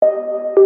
You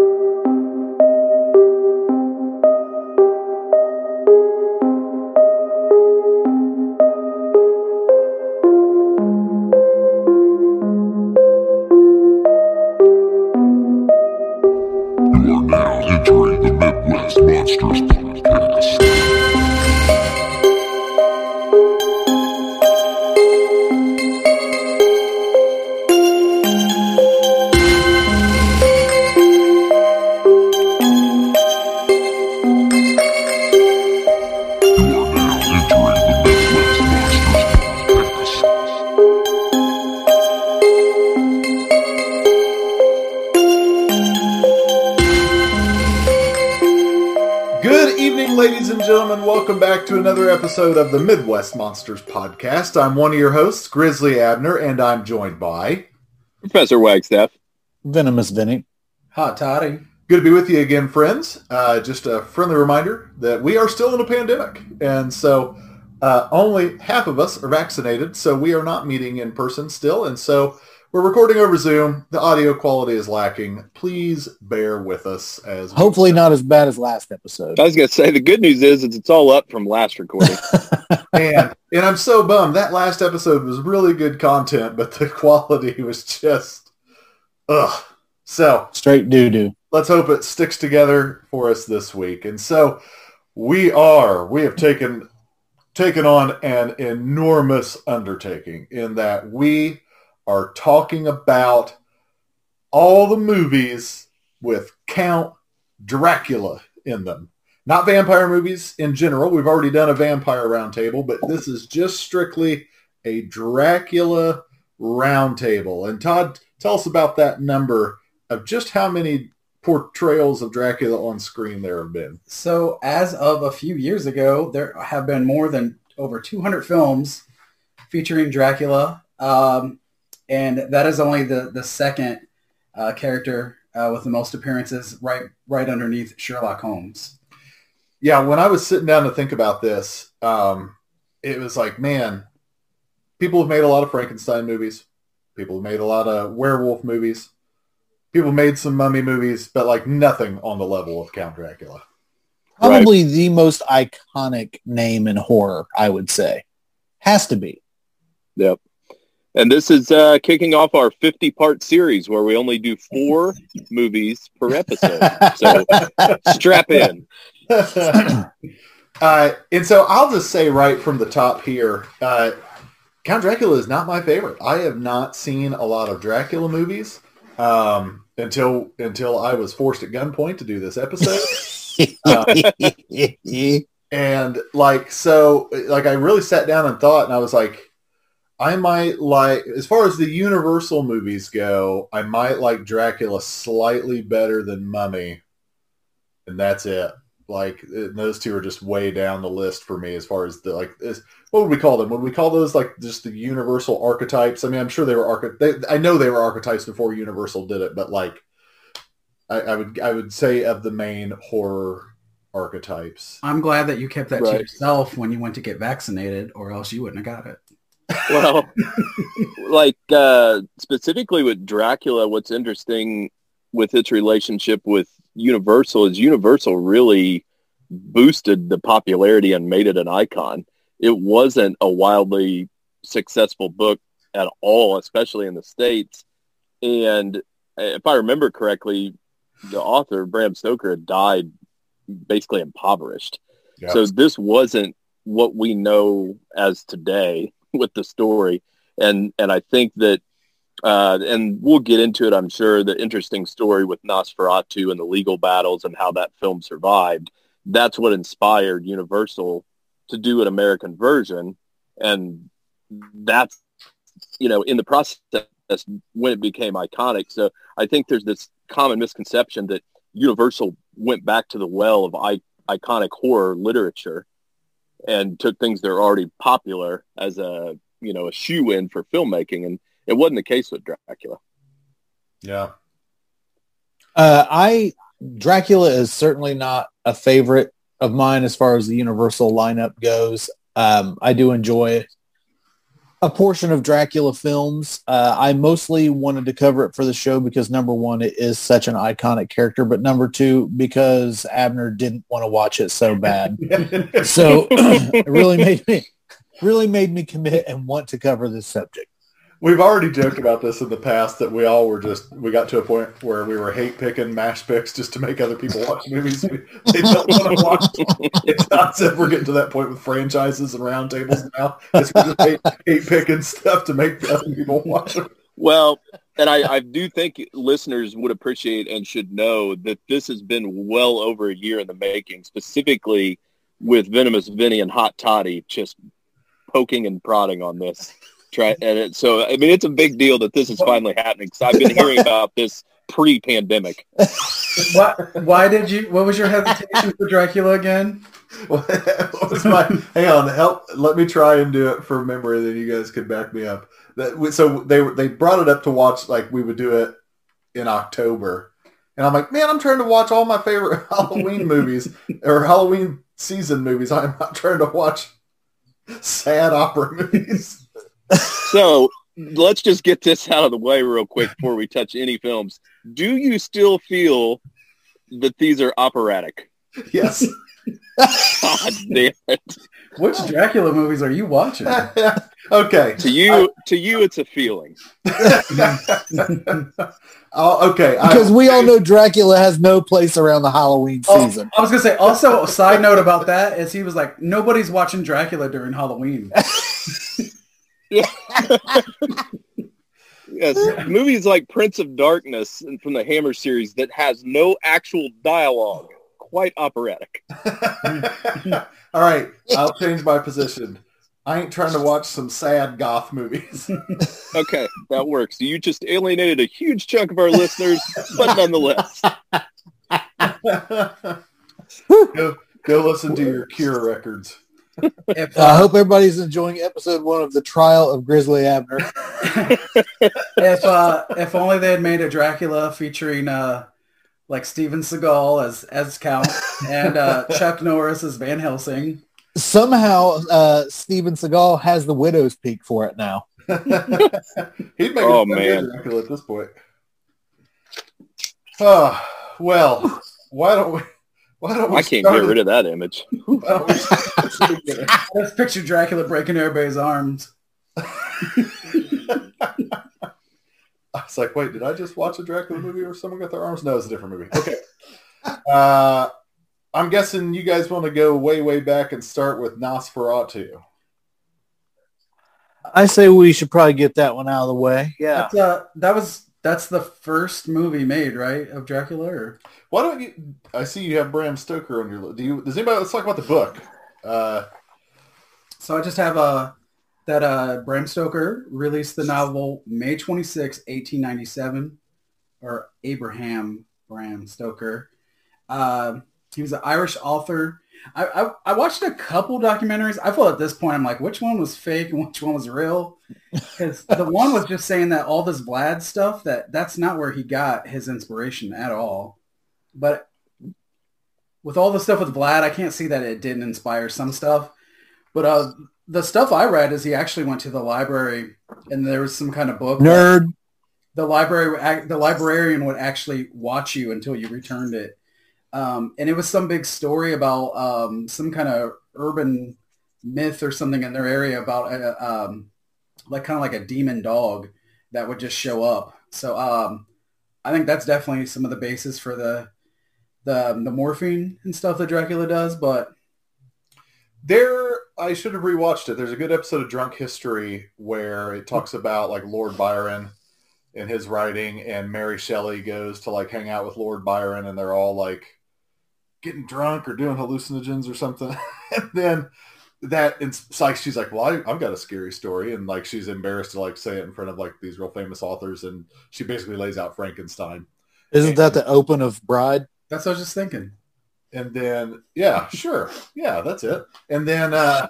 episode of the Midwest Monsters Podcast. I'm one of your hosts, Grizzly Abner, and I'm joined by. Professor Wagstaff. Venomous Vinny. Hot toddy. Good to be with you again, friends. Uh, just a friendly reminder that we are still in a pandemic, and so uh, only half of us are vaccinated, so we are not meeting in person still, and so we're recording over Zoom. The audio quality is lacking. Please bear with us as we- Hopefully not as bad as last episode. I was going to say the good news is, is it's all up from last recording. and and I'm so bummed. That last episode was really good content, but the quality was just ugh. So Straight doo doo. let's hope it sticks together for us this week. And so we are we have taken taken on an enormous undertaking in that we are talking about all the movies with Count Dracula in them. Not vampire movies in general. We've already done a vampire roundtable, but this is just strictly a Dracula roundtable. And Todd, tell us about that number of just how many portrayals of Dracula on screen there have been. So as of a few years ago, there have been more than over 200 films featuring Dracula. Um, and that is only the, the second uh, character uh, with the most appearances right, right underneath Sherlock Holmes. Yeah, when I was sitting down to think about this, um, it was like, man, people have made a lot of Frankenstein movies. People have made a lot of werewolf movies. People made some mummy movies, but like nothing on the level of Count Dracula. Probably the most iconic name in horror, I would say. Has to be. yep. And this is uh, kicking off our 50-part series where we only do four movies per episode. So strap in. uh, and so I'll just say right from the top here, uh, Count Dracula is not my favorite. I have not seen a lot of Dracula movies um, until until I was forced at gunpoint to do this episode. and like so like i really sat down and thought and i was like i might like as far as the universal movies go i might like dracula slightly better than mummy and that's it. Like those two are just way down the list for me as far as the like is what would we call them? Would we call those like just the universal archetypes? I mean i'm sure they were arch- they, i know they were archetypes before universal did it but like I, I would i would say of the main horror archetypes. I'm glad that you kept that to yourself when you went to get vaccinated or else you wouldn't have got it. Well, like uh, specifically with Dracula, what's interesting with its relationship with Universal is Universal really boosted the popularity and made it an icon. It wasn't a wildly successful book at all, especially in the States. And if I remember correctly, the author, Bram Stoker, had died basically impoverished. So this wasn't what we know as today with the story. And and I think that uh, and we'll get into it, I'm sure, the interesting story with Nosferatu and the legal battles and how that film survived. That's what inspired Universal to do an American version. And that's, you know, in the process when it became iconic. So I think there's this common misconception that Universal went back to the well of I- iconic horror literature and took things that are already popular as a you know a shoe in for filmmaking, and it wasn't the case with Dracula. yeah Uh, I Dracula is certainly not a favorite of mine as far as the Universal lineup goes. Um, I do enjoy a portion of Dracula films. Uh, I mostly wanted to cover it for the show because number one, it is such an iconic character, but number two, because Abner didn't want to watch it so bad. so it really made me really made me commit and want to cover this subject. We've already joked about this in the past that we all were just we got to a point where we were hate picking mash picks just to make other people watch movies they don't want to watch. It's not if we're getting to that point with franchises and roundtables now. It's just hate, hate picking stuff to make other people watch them. Well, and I, I do think listeners would appreciate and should know that this has been well over a year in the making, specifically with Venomous Vinny and Hot Toddy just poking and prodding on this. Try and it, so I mean it's a big deal that this is finally happening because I've been hearing about this pre-pandemic. Why, why did you? What was your hesitation for Dracula again? What was my? Hang on, help. Let me try and do it from memory. Then you guys can back me up. That so they were they brought it up to watch like we would do it in October, and I'm like, man, I'm trying to watch all my favorite Halloween movies or Halloween season movies. I'm not trying to watch sad opera movies. So let's just get this out of the way real quick before we touch any films. Do you still feel that these are operatic? yes. God damn it. Which Dracula movies are you watching? okay. To you, to you, it's a feeling. oh, okay. I- Because we all know Dracula has no place around the Halloween Oh, season. I was gonna say. Also, a side note about that is he was like, nobody's watching Dracula during Halloween. Yes, movies like Prince of Darkness and from the Hammer series that has no actual dialogue, quite operatic. All right, I'll change my position. I ain't trying to watch some sad goth movies. Okay, that works. You just alienated a huge chunk of our listeners, but nonetheless. go, go listen to your Cure records. If, I hope everybody's enjoying episode one of the trial of Grizzly Abner. if uh, if only they had made a Dracula featuring uh, like Steven Seagal as as Count and uh, Chuck Norris as Van Helsing. Somehow, uh, Steven Seagal has the widow's peak for it now. He'd make Oh, a man. Dracula at this point. Oh, well, why don't we? Why don't we? I can't get rid of that image. Why don't we start this? Let's picture Dracula breaking everybody's arms. I was like, wait, did I just watch a Dracula movie or someone got their arms? No, it's a different movie. Okay. Uh, I'm guessing you guys want to go way, way back and start with Nosferatu. I say we should probably get that one out of the way. Yeah. Uh, that was that's the first movie made, right, of Dracula. Or Why don't you? I see you have Bram Stoker on your. li- Do you? Does anybody? Let's talk about the book. Uh, so I just have uh, that uh, Bram Stoker released the novel May 26, 1897, or Abraham Bram Stoker. Uh, he was an Irish author. I, I, I watched a couple documentaries. I feel at this point I'm like, which one was fake and which one was real? Because the one was just saying that all this Vlad stuff that that's not where he got his inspiration at all. But with all the stuff with Vlad, I can't see that it didn't inspire some stuff. But uh, the stuff I read is he actually went to the library and there was some kind of book. Nerd. The library, the librarian would actually watch you until you returned it. Um, and it was some big story about um, some kind of urban myth or something in their area about uh, um, like kind of like a demon dog that would just show up. So um, I think that's definitely some of the basis for the the the morphine and stuff that Dracula does. But there, I should have rewatched it. There's a good episode of Drunk History where it talks about like Lord Byron and his writing, and Mary Shelley goes to like hang out with Lord Byron, and they're all like getting drunk or doing hallucinogens or something, and then that it's like she's like, well, I, I've got a scary story, and like she's embarrassed to like say it in front of like these real famous authors, and she basically lays out Frankenstein. Isn't that the open of Bride? that's what I was just thinking. and then yeah sure yeah that's it and then uh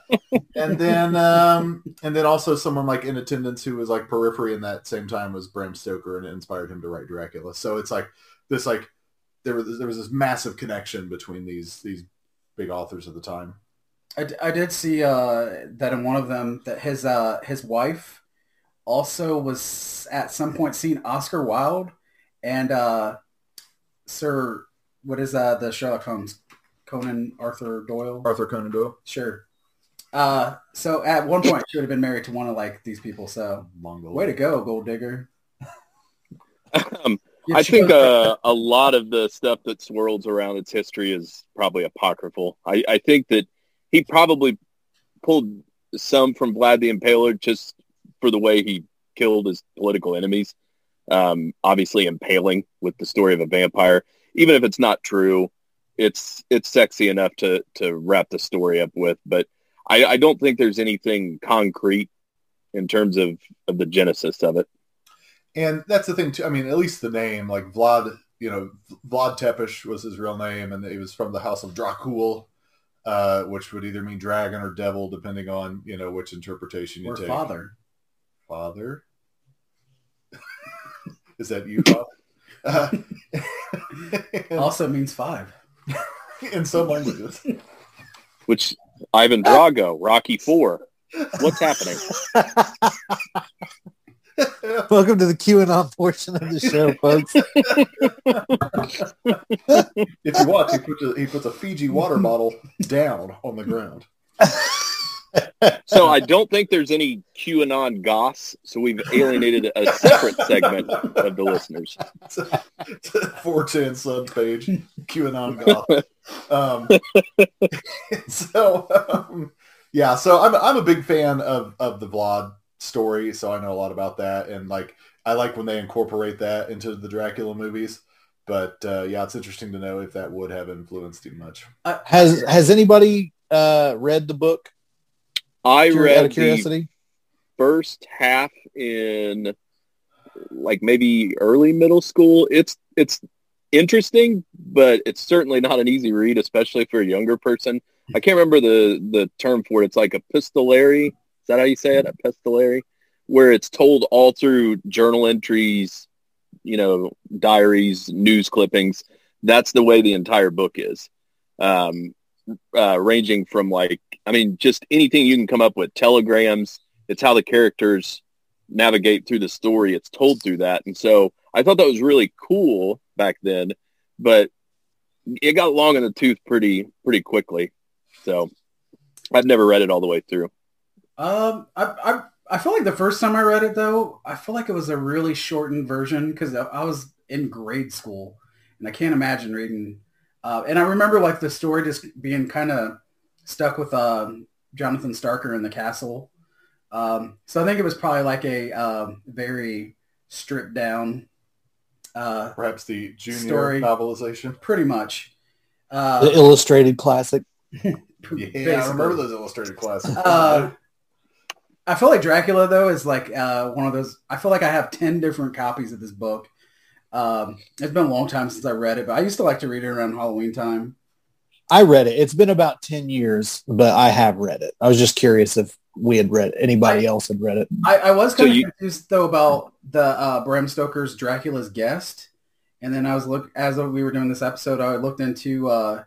and then um and then also someone like in attendance who was like periphery in that same time was bram stoker and it inspired him to write dracula so it's like this like there was there was this massive connection between these these big authors at the time. I did see uh, that in one of them that his uh, his wife also was at some point seen Oscar Wilde and uh, Sir what is uh, the Sherlock Holmes? Conan Arthur Doyle? Arthur Conan Doyle. sure. Uh, so at one point she would have been married to one of like these people so Mongol. way to go gold digger. Um, I think uh, a lot of the stuff that swirls around its history is probably apocryphal. I, I think that he probably pulled some from Vlad the Impaler just for the way he killed his political enemies. Um, obviously, impaling with the story of a vampire, even if it's not true, it's it's sexy enough to to wrap the story up with. But I, I don't think there's anything concrete in terms of, of the genesis of it. And that's the thing too. I mean, at least the name, like Vlad, you know, Vlad Tepes was his real name, and he was from the House of Dracul, uh, which would either mean dragon or devil, depending on you know which interpretation you or take. father Father. Is that you, Bob? Uh, and- also means five in some languages. Which Ivan Drago, Rocky Four. What's happening? Welcome to the QAnon portion of the show, folks. if you watch, he puts a, he puts a Fiji water bottle down on the ground. So I don't think there's any QAnon goss. So we've alienated a separate segment of the listeners. 410 sub page QAnon goth. Um, so um, yeah, so I'm I'm a big fan of of the Vlad story, so I know a lot about that, and like I like when they incorporate that into the Dracula movies. But uh, yeah, it's interesting to know if that would have influenced him much. Has has anybody uh, read the book? I Cur- out read of the curiosity. first half in like maybe early middle school. It's it's interesting, but it's certainly not an easy read, especially for a younger person. I can't remember the the term for it. It's like epistolary. Is that how you say it? Epistolary, where it's told all through journal entries, you know, diaries, news clippings. That's the way the entire book is. Um, uh, ranging from like, I mean, just anything you can come up with, telegrams. It's how the characters navigate through the story. It's told through that. And so I thought that was really cool back then, but it got long in the tooth pretty, pretty quickly. So I've never read it all the way through. Um, I, I I feel like the first time I read it though, I feel like it was a really shortened version because I I was in grade school, and I can't imagine reading. Uh, and I remember like the story just being kind of stuck with um, Jonathan Starker in the castle. Um, so I think it was probably like a um, very stripped down, uh, Perhaps the junior Story. novelization. pretty much. The Uh, illustrated classic. Yeah, I remember those illustrated classics. Uh, I feel like Dracula though is like uh, one of those. I feel like I have ten different copies of this book. Um, it's been a long time since I read it, but I used to like to read it around Halloween time. I read it. It's been about ten years, but I have read it. I was just curious if we had read it. Anybody else had read it? I, I was So kind of you- confused though about the uh, Bram Stoker's Dracula's Guest, and then I was look as we were doing this episode, I looked into uh,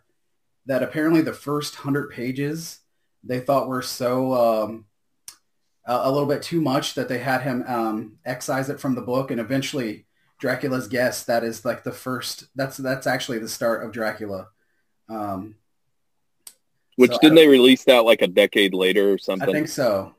that apparently the first hundred pages they thought were so um, a, a little bit too much that they had him um, excise it from the book, and eventually Dracula's Guest that is like the first. That's that's actually the start of Dracula. Um, Which So didn't they release that like a decade later or something? I think so.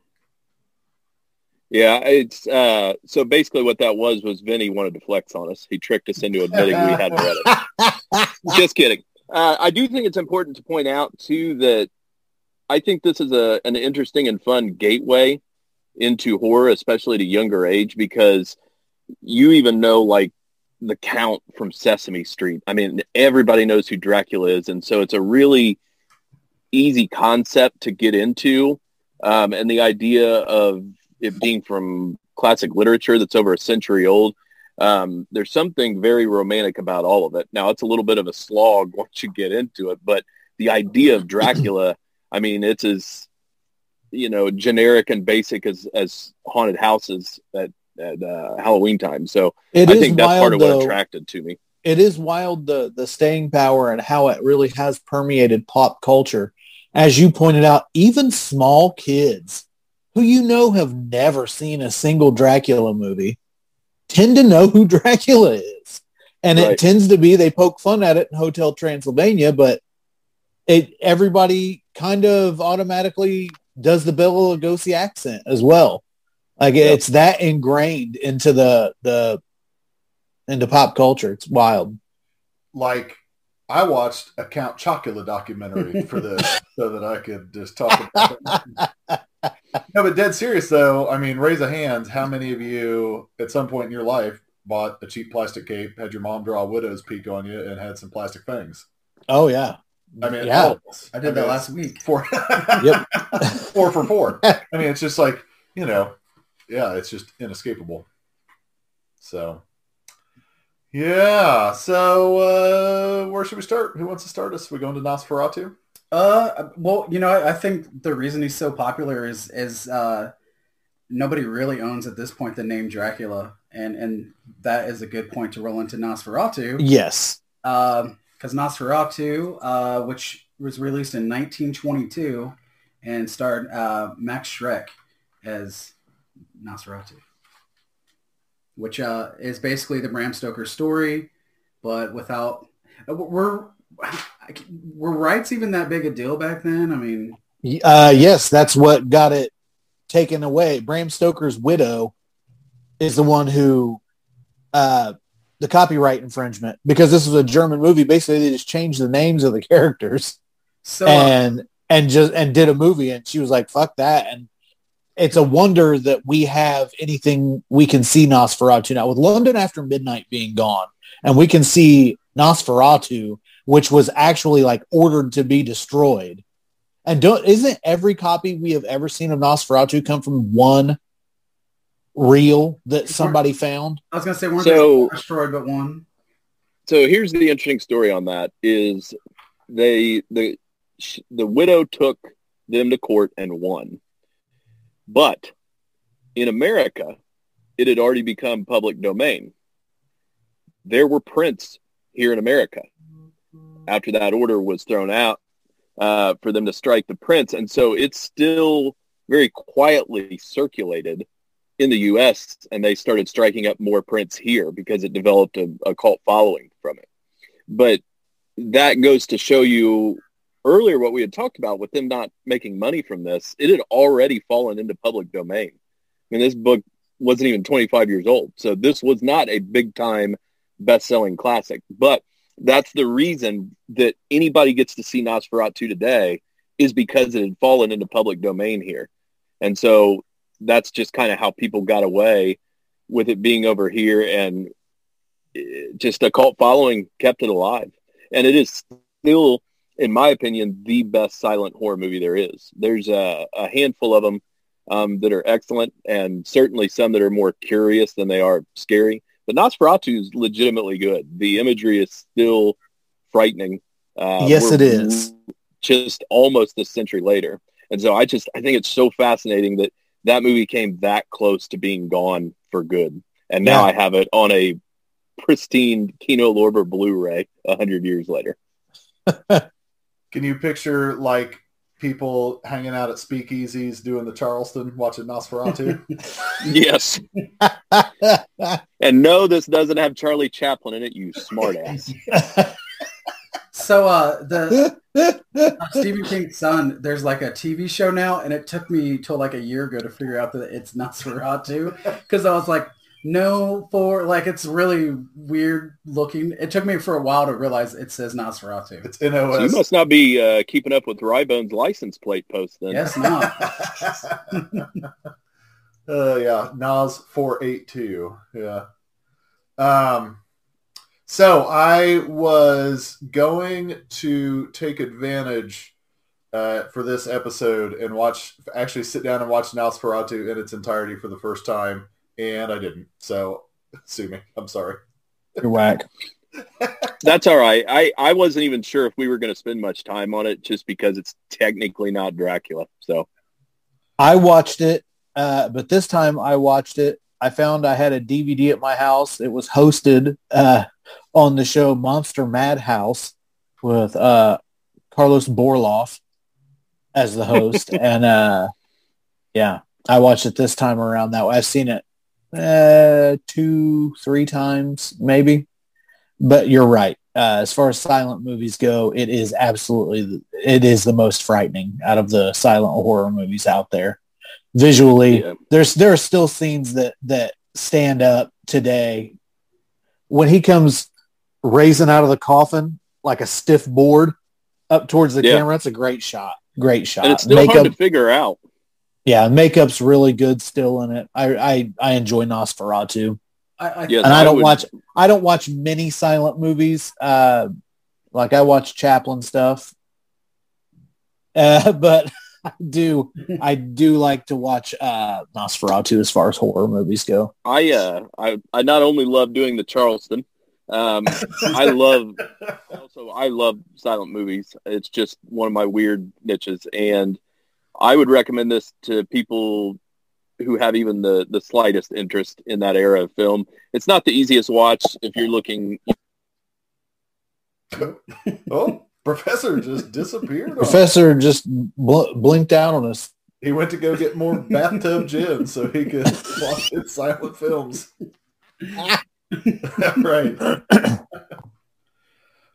Yeah, it's uh so basically what that was was Vinny wanted to flex on us. He tricked us into admitting we hadn't read it. Just kidding. Uh, I do think it's important to point out too that I think this is a an interesting and fun gateway into horror, especially to younger age, because you even know like the Count from Sesame Street. I mean, everybody knows who Dracula is, and so it's a really easy concept to get into. Um, and the idea of it being from classic literature that's over a century old, um, there's something very romantic about all of it. Now, it's a little bit of a slog once you get into it, but the idea of Dracula, I mean, it's as, you know, generic and basic as, as haunted houses at, at uh, Halloween time. So It I think that's wild, part of what though. attracted to me. it is wild the the staying power and how it really has permeated pop culture as you pointed out, even small kids who you know have never seen a single Dracula movie tend to know who Dracula is. And Right. it tends to be they poke fun at it in Hotel Transylvania, but it everybody kind of automatically does the Bela Lugosi accent as well. Like Yep. it's that ingrained into the the into pop culture. It's wild. like I watched a Count Chocula documentary for this so that I could just talk about it. No, but dead serious though, I mean, raise a hand. How many of you at some point in your life bought a cheap plastic cape, had your mom draw a widow's peak on you, and had some plastic fangs? Oh yeah. I mean, Yeah. all of us. I did that last week. Four, Yep. four for four. I mean, it's just like, you know, yeah, it's just inescapable. So, yeah. So, uh, where should we start? Who wants to start us? we going to Nosferatu? Uh, well, you know, I, I think the reason he's so popular is is uh, nobody really owns at this point the name Dracula, and and that is a good point to roll into Nosferatu. Yes. Because Nosferatu, uh, which was released in 1922 and starred uh, Max Schreck as Nosferatu, which uh, is basically the Bram Stoker story, but without. uh, Were were rights even that big a deal back then? I mean, Uh, yes, that's what got it taken away. Bram Stoker's widow is the one who uh, the copyright infringement because this was a German movie. Basically, they just changed the names of the characters so uh, and and just and did a movie, and she was like, "Fuck that!" And it's a wonder that we have anything we can see Nosferatu now with London After Midnight being gone, and we can see Nosferatu, which was actually like ordered to be destroyed. And don't isn't every copy we have ever seen of Nosferatu come from one reel that somebody found? I was gonna say weren't So- they destroyed but one? So here's the interesting story on that is they the the widow took them to court and won. But in America, it had already become public domain. There were prints here in America after that order was thrown out uh, for them to strike the prints. And so it's still very quietly circulated in the U.S. and they started striking up more prints here because it developed a, a cult following from it. But that goes to show you earlier what we had talked about with them not making money from this. It had already fallen into public domain. I mean, this book wasn't even 25 years old. So this was not a big time best-selling classic. But that's the reason that anybody gets to see Nosferatu today is because it had fallen into public domain here. And so that's just kind of how people got away with it being over here and eh, just a cult following kept it alive. And it is still, in my opinion, the best silent horror movie there is. There's a, a handful of them um, that are excellent and certainly some that are more curious than they are scary. But Nosferatu is legitimately good. The imagery is still frightening. Uh, Yes, it is. Just almost a century later. And so I just, I think it's so fascinating that that movie came that close to being gone for good. And now Yeah. I have it on a pristine Kino Lorber Blu-ray a hundred years later. Can you picture like people hanging out at speakeasies doing the Charleston watching Nosferatu? Yes. And no, this doesn't have Charlie Chaplin in it, you smartass. So uh, the uh, Stephen King's son, there's like a TV show now, and it took me till like a year ago to figure out that it's Nosferatu because I was like, no, for like it's really weird looking. It took me for a while to realize it says Nosferatu. it's So you NOS. must not be uh, keeping up with Rybone's license plate post then. Yes, not. uh, yeah, Nas four eight two. Yeah. Um. So I was going to take advantage uh, for this episode and watch, actually sit down and watch Nosferatu in its entirety for the first time, and I didn't. So sue me. I'm sorry. You're whack. That's all right. I, I wasn't even sure if we were going to spend much time on it just because it's technically not Dracula. So I watched it, uh, but this time I watched it. I found I had a DVD at my house. It was hosted uh, on the show Monster Madhouse with uh, Karlos Borloff. as the host, and uh, yeah, I watched it this time around. That way, I've seen it uh, two, three times, maybe. But you're right. Uh, as far as silent movies go, it is absolutely it is the most frightening out of the silent horror movies out there. Visually, Yeah. there's there are still scenes that that stand up today. When he comes raising out of the coffin like a stiff board up towards the Yeah. camera, it's a great shot. Great shot. and it's still Makeup, hard to figure out. yeah, makeup's really good still in it. I I, I enjoy Nosferatu, I, I, Yes, and I, don't would- watch I don't watch many silent movies. Uh, like I watch Chaplin stuff, uh, but I do I do like to watch uh, Nosferatu as far as horror movies go. I uh I I not only love doing the Charleston, um I love also I love silent movies. It's just one of my weird niches and I would recommend this to people who have even the the slightest interest in that era of film. It's not the easiest watch if you're looking oh, Professor just disappeared. on us. Professor just bl- blinked out on us. He went to go get more bathtub gin so he could watch his silent films. right.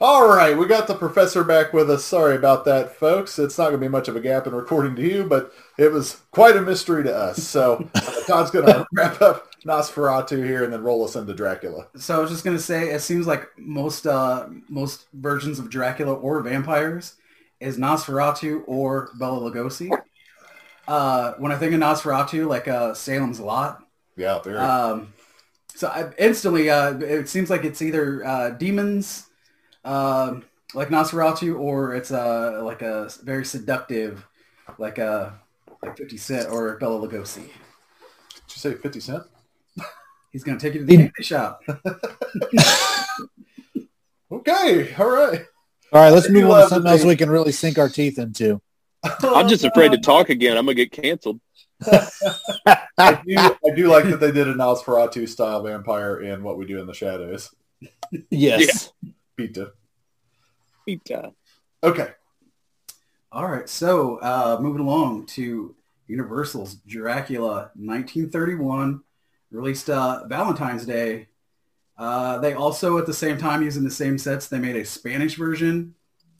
All right, we got the professor back with us. Sorry about that, folks. It's not going to be much of a gap in recording to you, but it was quite a mystery to us. So uh, Todd's going to wrap up Nosferatu here and then roll us into Dracula. So I was just gonna say, it seems like most uh, most versions of Dracula or vampires is Nosferatu or Bela Lugosi. Uh, when I think of Nosferatu, like uh, Salem's Lot, Yeah, very. um, so I instantly uh, it seems like it's either uh, demons, um like Nosferatu, or it's uh, like a very seductive, like a like Fifty Cent or Bela Lugosi. Did you say 50 Cent? He's gonna take you to the candy shop. Okay, all right. All right, let's move on to something else we can really sink our teeth into. I'm just afraid to talk again. I'm gonna get canceled. I do, I do like that they did a Nosferatu style vampire in What We Do in the Shadows. Yes. Pizza. Pizza. Okay. All right, so uh, moving along to Universal's Dracula 1931, released uh, Valentine's Day. Uh, they also, at the same time, using the same sets, they made a Spanish version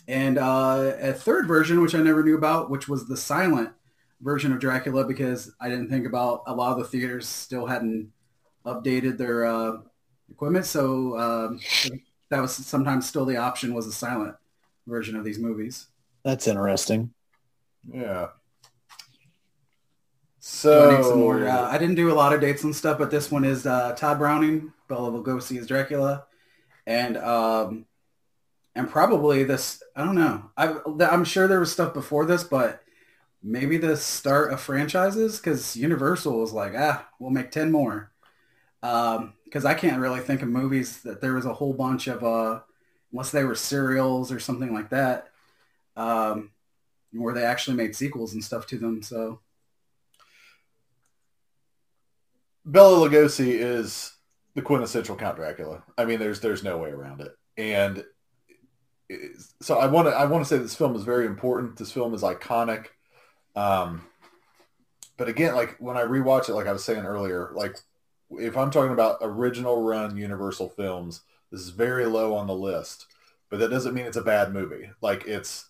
and uh, a third version, which I never knew about, which was the silent version of Dracula because I didn't think about a lot of the theaters still hadn't updated their uh, equipment. So um, that was sometimes still the option was a silent version of these movies. That's interesting. Yeah. Do I need So some more? Uh, I didn't do a lot of dates and stuff, but this one is uh, Tod Browning, Bela Lugosi as Dracula, and um, and probably this. I don't know. I, I'm sure there was stuff before this, but maybe the start of franchises because Universal was like, ah, we'll make ten more. Because I can't really think of movies that there was a whole bunch of, uh, unless they were serials or something like that, um, where they actually made sequels and stuff to them. So. Bela Lugosi is the quintessential Count Dracula. I mean, there's there's no way around it. And so I want to I want to say this film is very important. This film is iconic. Um, but again, like when I rewatch it, like I was saying earlier, like if I'm talking about original run Universal films, this is very low on the list. But that doesn't mean it's a bad movie. Like it's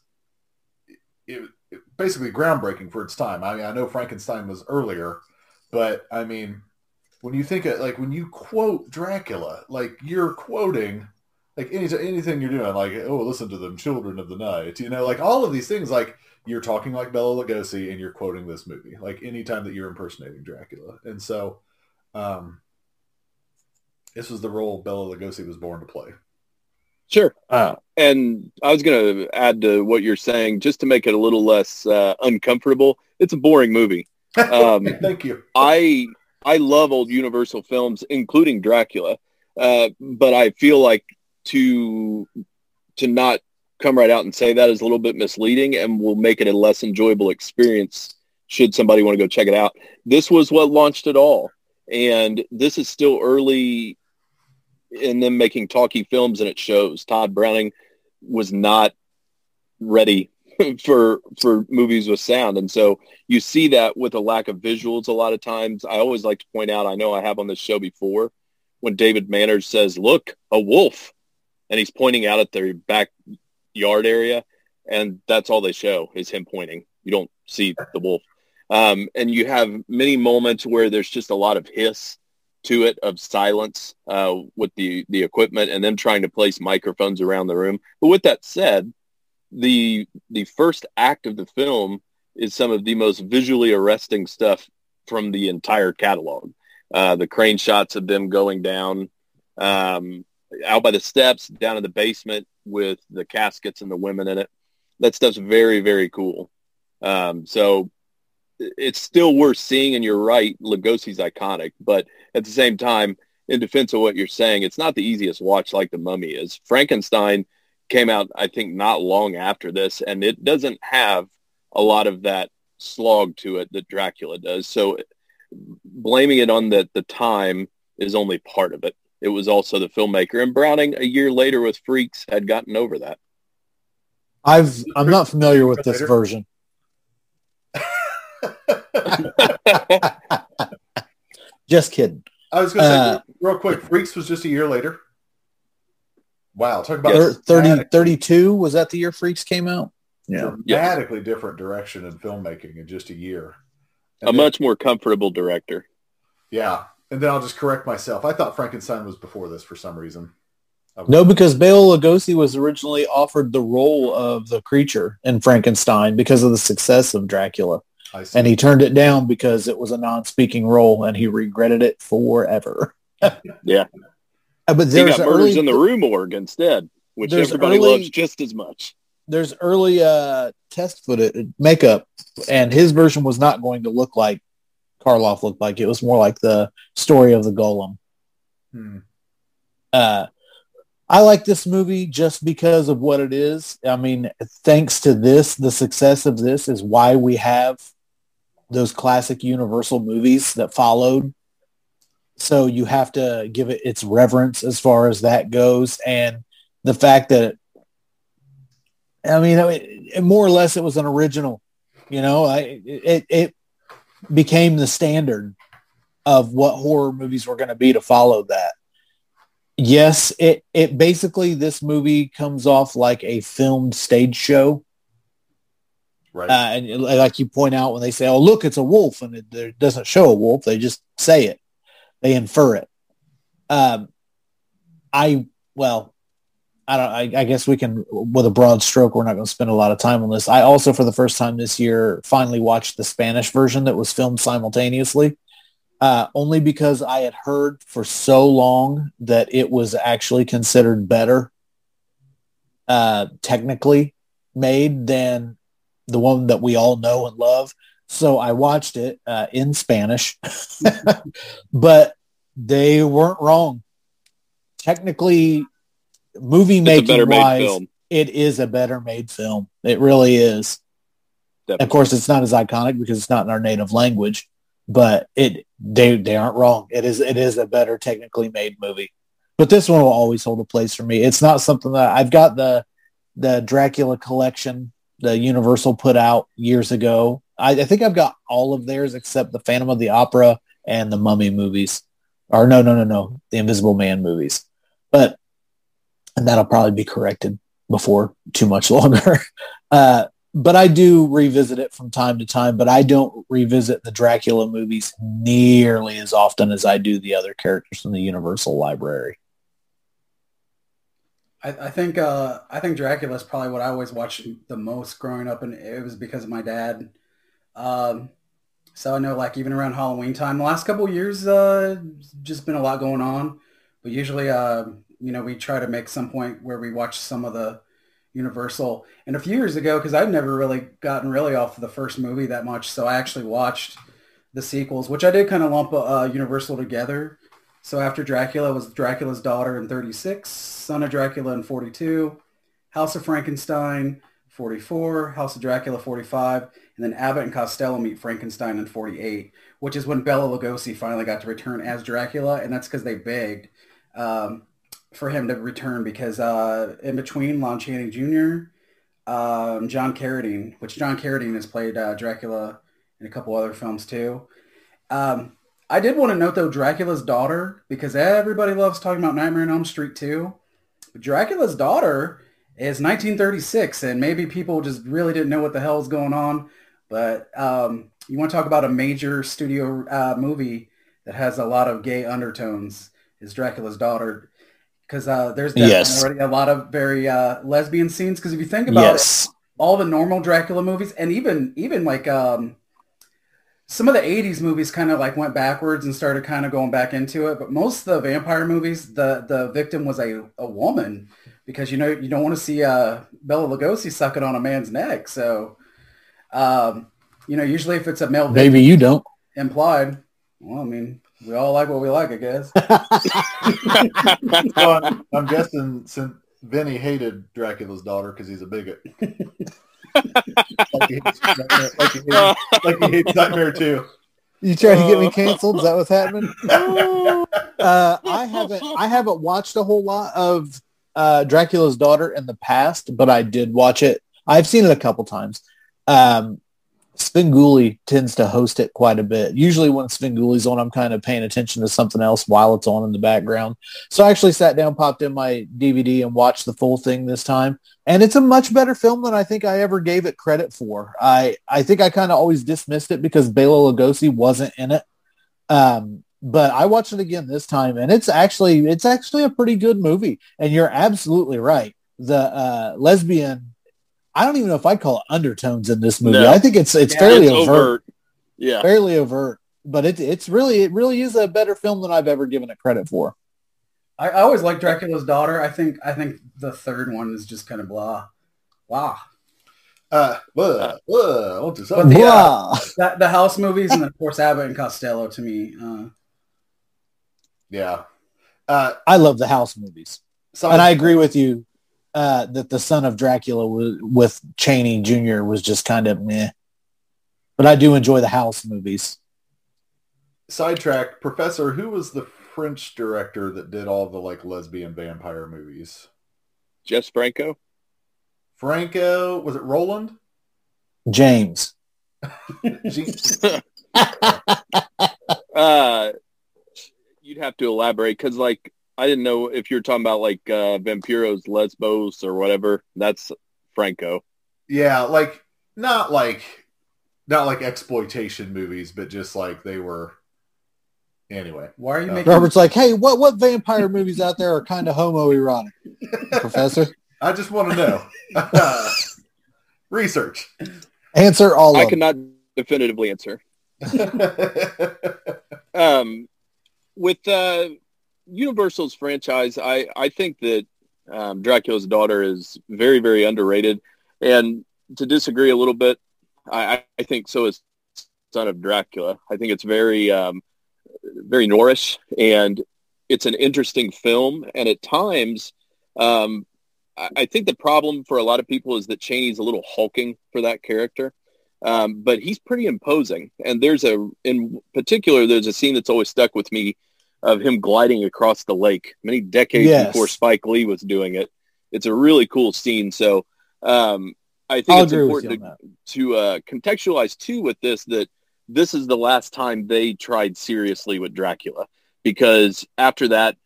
it, it basically groundbreaking for its time. I mean, I know Frankenstein was earlier, but I mean, when you think of like when you quote Dracula, like you're quoting like any anything you're doing, like oh, listen to them, children of the night, you know, like all of these things, like you're talking like Bela Lugosi and you're quoting this movie, like anytime that you're impersonating Dracula, and so um, this was the role Bela Lugosi was born to play. Sure. Uh, And I was going to add to what you're saying, just to make it a little less uh, uncomfortable. It's a boring movie. Um, Thank you. I I love old Universal films, including Dracula, uh, but I feel like to to not come right out and say that is a little bit misleading, and will make it a less enjoyable experience. Should somebody want to go check it out, this was what launched it all, and this is still early in them making talkie films, and it shows. Tod Browning was not ready for for movies with sound. And so you see that with a lack of visuals a lot of times. I always like to point out, I know I have on this show before, when David Manners says, look, a wolf. And he's pointing out at their backyard area. And that's all they show is him pointing. You don't see the wolf. Um, and you have many moments where there's just a lot of hiss to it of silence uh, with the, the equipment and them trying to place microphones around the room. But with that said, the the first act of the film is some of the most visually arresting stuff from the entire catalog. Uh, the crane shots of them going down um, out by the steps, down in the basement with the caskets and the women in it. That stuff's very, very cool. Um, so it's still worth seeing. And you're right, Lugosi's iconic. But at the same time, in defense of what you're saying, it's not the easiest watch like The Mummy is. Frankenstein came out, I think, not long after this, and it doesn't have a lot of that slog to it that Dracula does. So blaming it on the, the time is only part of it. It was also the filmmaker. And Browning, a year later with Freaks, had gotten over that. I've I'm not familiar with this version. just kidding. I was going to say Uh, real quick. Freaks was just a year later. Wow, talk about Thir- 30, 32 was that the year Freaks came out? Yeah. dramatically different direction in filmmaking in just a year. And A then- much more comfortable director. yeah, and then I'll just correct myself. I thought Frankenstein was before this for some reason. No, because Bela Lugosi was originally offered the role of the creature in Frankenstein because of the success of Dracula, I see. And he turned it down because it was a non-speaking role, and he regretted it forever. Yeah. Uh, but He got murders early, in the Rue Morgue instead, which everybody early- loves just as much. there's early uh, test footage makeup, and his version was not going to look like Karloff looked like. It was more like the story of the Golem. Hmm. uh, I like this movie just because of what it is. I mean, thanks to this, the success of this is why we have those classic Universal movies that followed. So you have to give it its reverence as far as that goes, and the fact that I mean, it, more or less, it was an original. You know, I it it became the standard of what horror movies were going to be to follow that. Yes, it it basically this movie comes off like a filmed stage show, right. uh, and like you point out when they say, "Oh, look, it's a wolf," and it, it doesn't show a wolf; they just say it, they infer it. Um, I well, I don't. I, I guess we can, with a broad stroke, we're not going to spend a lot of time on this. I also, for the first time this year, finally watched the Spanish version that was filmed simultaneously uh, only because I had heard for so long that it was actually considered better uh, technically made than the one that we all know and love. So I watched it uh, in Spanish, but they weren't wrong. Technically, movie It's making wise, film. it is a better made film. It really is. Definitely. Of course, it's not as iconic because it's not in our native language, but it they they aren't wrong. It is it is a better technically made movie. But this one will always hold a place for me. It's not something that I've got the the Dracula collection the Universal put out years ago. I, I think I've got all of theirs except the Phantom of the Opera and the Mummy movies. Or no, no, no, no, the Invisible Man movies. But and that'll probably be corrected before too much longer. Uh, but I do revisit it from time to time, but I don't revisit the Dracula movies nearly as often as I do the other characters in the Universal Library. I, I think uh, I think Dracula is probably what I always watched the most growing up, and it was because of my dad. Um, so I know, like even around Halloween time, the last couple years, uh, just been a lot going on. But usually, uh, you know, we try to make some point where we watch some of the Universal. And a few years ago, because I've never really gotten really off of the first movie that much, so I actually watched the sequels, which I did kind of lump uh, Universal together. So after Dracula was Dracula's daughter in 36, Son of Dracula in 42, House of Frankenstein 44, House of Dracula 45, and then Abbott and Costello meet Frankenstein in 48, which is when Bela Lugosi finally got to return as Dracula, and that's because they begged um, for him to return because uh, in between Lon Chaney Jr., um, John Carradine, which John Carradine has played uh, Dracula in a couple other films too. Um, I did want to note though Dracula's daughter because everybody loves talking about Nightmare on Elm Street too. Dracula's daughter is 1936, and maybe people just really didn't know what the hell is going on. But um, you want to talk about a major studio uh, movie that has a lot of gay undertones is Dracula's daughter because uh, there's definitely Yes. already a lot of very uh, lesbian scenes. Because if you think about it, all the normal Dracula movies, and even even like um, some of the '80s movies, kind of like went backwards and started kind of going back into it. But most of the vampire movies, the the victim was a, a woman because you know you don't want to see uh, Bela Lugosi sucking on a man's neck. So, um, you know, usually if it's a male victim Maybe you don't. implied, well, I mean, we all like what we like, I guess. So I'm, I'm guessing since Vinny hated Dracula's daughter because he's a bigot. like, he hates Nightmare, like, he hates, like he hates Nightmare too. You trying to get me canceled? Is that what's happening? uh, I haven't. I haven't watched a whole lot of uh, Dracula's Daughter in the past, but I did watch it. I've seen it a couple times. Um, Svengoolie tends to host it quite a bit. Usually when Svengoolie's on, I'm kind of paying attention to something else while it's on in the background. So I actually sat down, popped in my DVD and watched the full thing this time. And it's a much better film than I think I ever gave it credit for. I, I think I kind of always dismissed it because Bela Lugosi wasn't in it. Um, but I watched it again this time and it's actually, it's actually a pretty good movie. And you're absolutely right. The uh, lesbian I don't even know if I'd call it undertones in this movie. No. I think it's it's Yeah, fairly It's overt, Yeah. fairly overt. But it, it's really it really is a better film than I've ever given it credit for. I, I always like Dracula's daughter. I think I think the third one is just kind of blah, blah. Uh, blah, blah, what's this? But the, uh, the, the house movies and of course Abbott and Costello to me. Uh, yeah. Uh, I love the house movies, so and I agree with you uh, that the son of Dracula was, with Chaney Jr. was just kind of meh. But I do enjoy the house movies. sidetrack. Professor, who was the French director that did all the like lesbian vampire movies? Jess Franco. Franco, was it Roland? James. G- Uh, you'd have to elaborate because, like, I didn't know if you're talking about like uh, Vampyros Lesbos or whatever. That's Franco. yeah, like not like not like exploitation movies, but just like they were. Anyway, why are you Uh, making? Robert's like, hey, what what vampire movies out there are kind of homoerotic, Professor? I just want to know. Research. Answer all I of them. cannot definitively answer. Um, with uh, Universal's franchise, I, I think that um, Dracula's Daughter is very, very underrated. And to disagree a little bit, I, I- think so is Son of Dracula. I think it's very, um, very noirish, and it's an interesting film. And at times, um, I, I think the problem for a lot of people is that Chaney's a little hulking for that character. Um, but he's pretty imposing. And there's a, in particular, there's a scene that's always stuck with me of him gliding across the lake many decades Yes. before Spike Lee was doing it. It's a really cool scene. So um, I think I'll it's agree with you important to, to uh, contextualize too with this that this is the last time they tried seriously with Dracula because after that,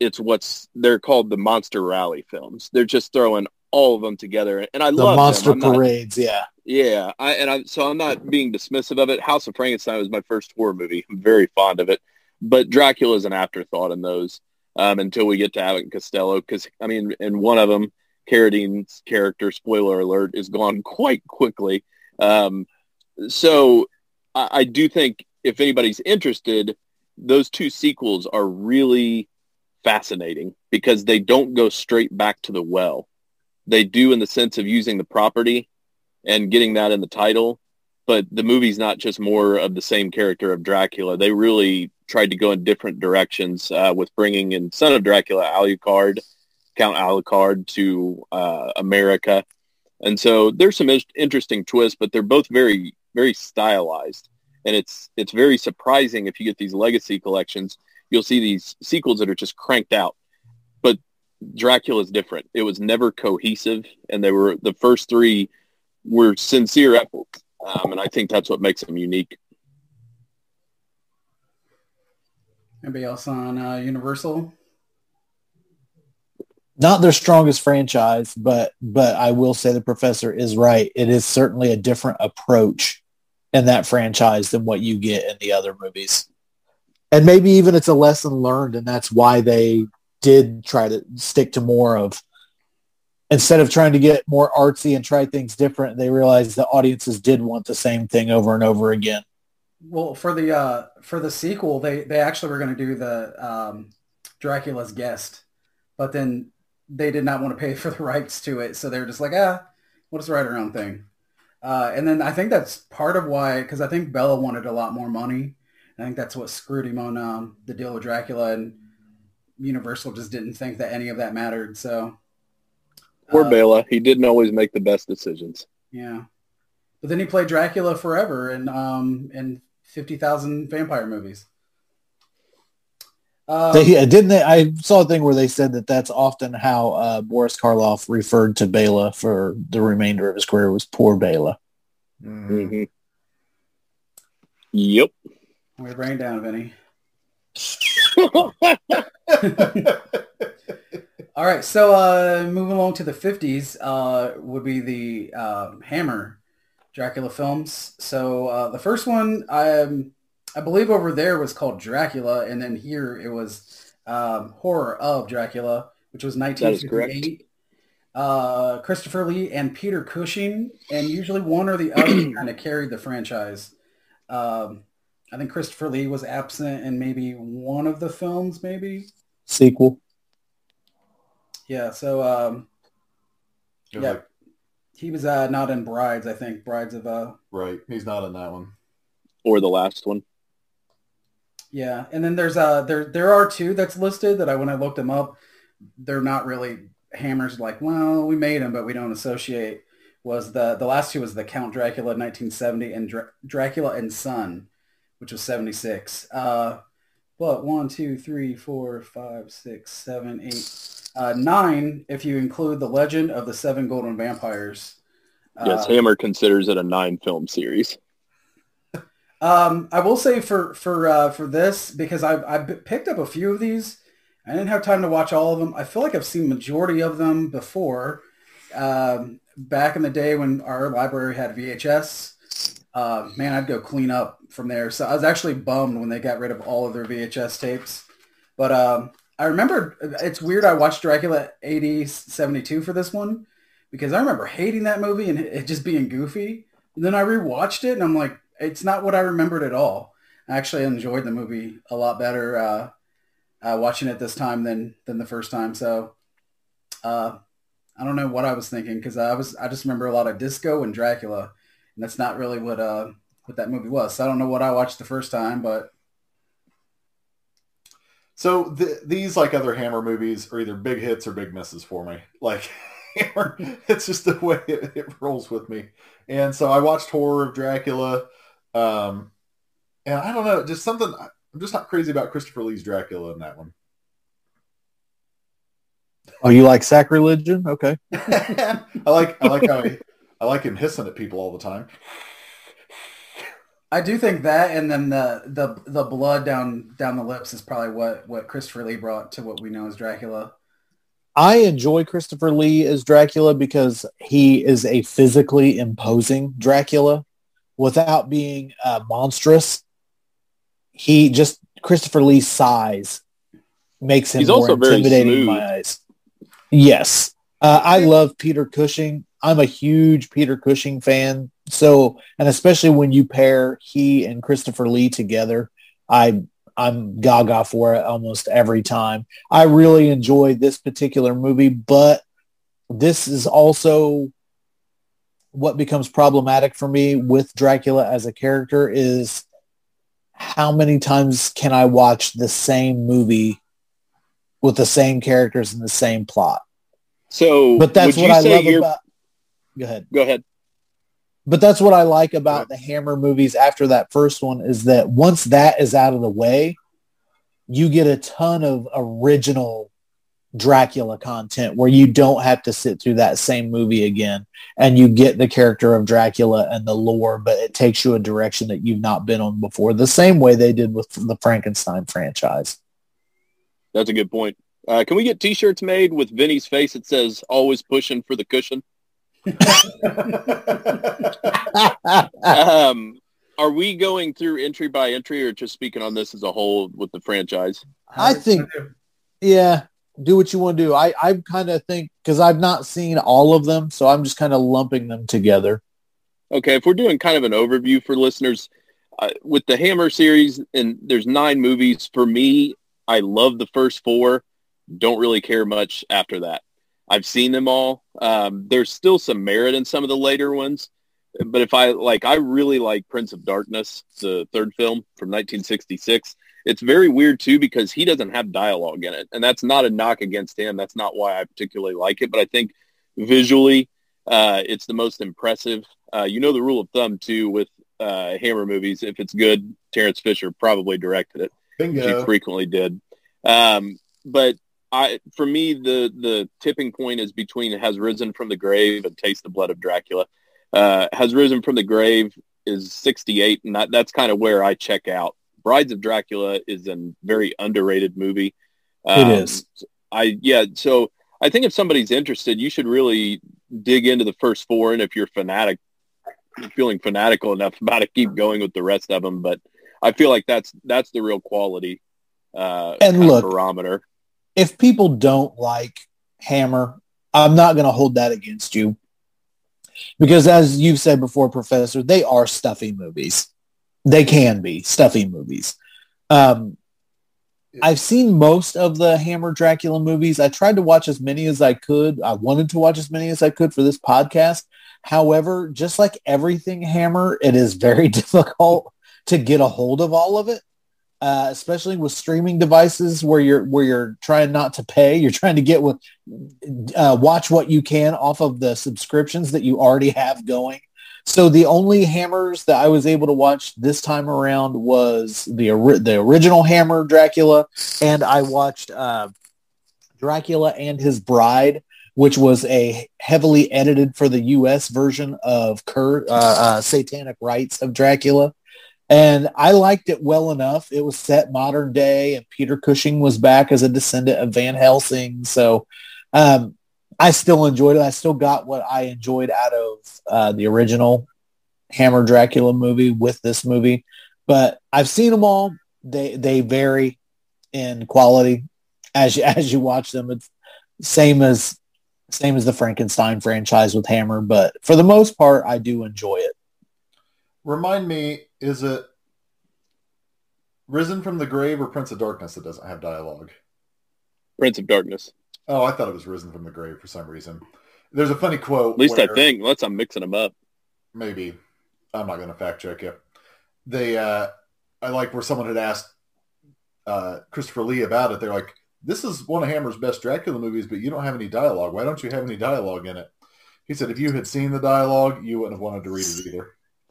it's what's they're called the Monster Rally films. They're just throwing all of them together, and I The love monster I'm not- parades, yeah. yeah, I, and I so I'm not being dismissive of it. House of Frankenstein was my first horror movie. I'm very fond of it, but Dracula is an afterthought in those um, until we get to Abbott and Costello. Because I mean, in one of them, Carradine's character, spoiler alert, is gone quite quickly. Um, so I, I do think if anybody's interested, those two sequels are really fascinating because they don't go straight back to the well. They do in the sense of using the property and getting that in the title. But the movie's not just more of the same character of Dracula. They really tried to go in different directions uh, with bringing in Son of Dracula, Alucard, Count Alucard to uh, America. And so there's some interesting twists, but they're both very, very stylized. And it's it's very surprising if you get these legacy collections, you'll see these sequels that are just cranked out. But Dracula's different. It was never cohesive, and they were the first three were sincere efforts, um, and I think that's what makes them unique. Anybody else on uh, Universal? Not their strongest franchise, but but I will say the professor is right. It is certainly a different approach in that franchise than what you get in the other movies. And maybe even it's a lesson learned, and that's why they did try to stick to more of instead of trying to get more artsy and try things different, they realized the audiences did want the same thing over and over again. Well, for the uh, for the sequel, they they actually were going to do the um, Dracula's guest, but then they did not want to pay for the rights to it, so they were just like, ah, we'll just write our own thing. Uh, and then I think that's part of why, because I think Bela wanted a lot more money. I think that's what screwed him on um, the deal with Dracula, and Universal just didn't think that any of that mattered. So Poor uh, Bela. He didn't always make the best decisions. Yeah, but then he played Dracula forever in um, in fifty thousand vampire movies. Um, They didn't. They, I saw a thing where they said that that's often how uh, Boris Karloff referred to Bela for the remainder of his career was poor Bela. Mhm. hmm Yep. We're rain down, Vinny. All right, so uh, moving along to the 50s uh, would be the uh, Hammer Dracula films. So uh, the first one, I, I believe over there was called Dracula, and then here it was um, Horror of Dracula, which was That is 1958. Uh, Christopher Lee and Peter Cushing, and usually one or the other kind of carried the franchise. Um, I think Christopher Lee was absent in maybe one of the films, maybe. Sequel. Yeah, so um, Yeah. like, he was uh, not in Brides, I think. Brides of uh, right. He's not in that one. Or the last one. yeah. And then there's uh, there there are two that's listed that I when I looked them up, they're not really hammers. Like, well, we made them, but we don't associate. Was the the last two was the Count Dracula 1970 and Dra- Dracula and Son, which was 76. Uh, but one, two, three, four, five, six, seven, eight, uh, nine if you include the Legend of the Seven Golden Vampires. Yes, Uh, Hammer considers it a nine film series. Um, I will say for for uh, for this because I I picked up a few of these. I didn't have time to watch all of them. I feel like I've seen majority of them before. Um, back in the day when our library had VHS, uh, man, I'd go clean up from there. So I was actually bummed when they got rid of all of their VHS tapes. But um, I remember it's weird. I watched Dracula AD 72 for this one because I remember hating that movie and it just being goofy. And then I rewatched it and I'm like, it's not what I remembered at all. I actually enjoyed the movie a lot better uh, uh, watching it this time than than the first time. So uh, I don't know what I was thinking because I was I just remember a lot of disco and Dracula, and that's not really what uh, what that movie was. So I don't know what I watched the first time, but So th- these, like other Hammer movies, are either big hits or big misses for me. Like Hammer, it's just the way it, it rolls with me. And so I watched Horror of Dracula, um, and I don't know, just something. I'm just not crazy about Christopher Lee's Dracula in that one. Oh, you like sacrilegion? Okay. I like I like how he, I like him hissing at people all the time. I do think that, and then the the the blood down down the lips is probably what what Christopher Lee brought to what we know as Dracula. I enjoy Christopher Lee as Dracula because he is a physically imposing Dracula without being uh, monstrous. He just Christopher Lee's size makes him He's more also very intimidating in smooth. my eyes. Yes, uh, I love Peter Cushing. I'm a huge Peter Cushing fan. So, and especially when you pair he and Christopher Lee together, I I'm gaga for it almost every time. I really enjoyed this particular movie, but this is also what becomes problematic for me with Dracula as a character is how many times can I watch the same movie with the same characters and the same plot? So, But that's what you I say love about. Go ahead. Go ahead. But that's what I like about the Hammer movies after that first one is that once that is out of the way, you get a ton of original Dracula content where you don't have to sit through that same movie again and you get the character of Dracula and the lore, but it takes you a direction that you've not been on before, the same way they did with the Frankenstein franchise. That's a good point. Uh, can we get T-shirts made with Vinny's face that says "Always pushing for the cushion"? Um, are we going through entry by entry, or just speaking on this as a whole with the franchise? I think, yeah, do what you want to do. I, I kind of think because I've not seen all of them, so I'm just kind of lumping them together. Okay, if we're doing kind of an overview for listeners, uh, with the Hammer series, and there's nine movies. For me, I love the first four. Don't really care much after that. I've seen them all. Um, there's still some merit in some of the later ones, but if I like, I really like Prince of Darkness, the third film from 1966. It's very weird too because he doesn't have dialogue in it, and that's not a knock against him. That's not why I particularly like it, but I think visually, uh, it's the most impressive. Uh, you know the rule of thumb too with uh, Hammer movies. If it's good, Terence Fisher probably directed it. Bingo. She frequently did. Um, but I, for me, the the tipping point is between "Has Risen from the Grave" and "Taste the Blood of Dracula." Uh, "Has Risen from the Grave" is 68, and that, that's kind of where I check out. Brides of Dracula is a very underrated movie. It is. I yeah. So I think if somebody's interested, you should really dig into the first four, and if you're fanatic, feeling fanatical enough about it, keep going with the rest of them. But I feel like that's that's the real quality uh, And look, barometer. If people don't like Hammer, I'm not going to hold that against you. Because as you've said before, Professor, they are stuffy movies. They can be stuffy movies. Um, I've seen most of the Hammer Dracula movies. I tried to watch as many as I could. I wanted to watch as many as I could for this podcast. However, just like everything Hammer, it is very difficult to get a hold of all of it uh, especially with streaming devices where you're where you're trying not to pay. You're trying to get with uh, watch what you can off of the subscriptions that you already have going. So the only hammers that I was able to watch this time around was the ori- the original Hammer Dracula, and I watched uh, Dracula and His Bride, which was a heavily edited for the U.S. version of Cur- uh, uh, Satanic Rites of Dracula and I liked it well enough. It was set modern day, and Peter Cushing was back as a descendant of Van Helsing. So um, I still enjoyed it. I still got what I enjoyed out of uh, the original Hammer Dracula movie with this movie. But I've seen them all. They they vary in quality as you, as you watch them. It's same as same as the Frankenstein franchise with Hammer, but for the most part, I do enjoy it. Remind me, is it Risen from the Grave or Prince of Darkness that doesn't have dialogue? Prince of Darkness. Oh, I thought it was Risen from the Grave for some reason. There's a funny quote. At least I where- think, unless I'm mixing them up. maybe I'm not going to fact check it. They, uh, I like where someone had asked uh, Christopher Lee about it. They're like, "This is one of Hammer's best Dracula movies, but you don't have any dialogue. Why don't you have any dialogue in it?" He said, "If you had seen the dialogue, you wouldn't have wanted to read it either."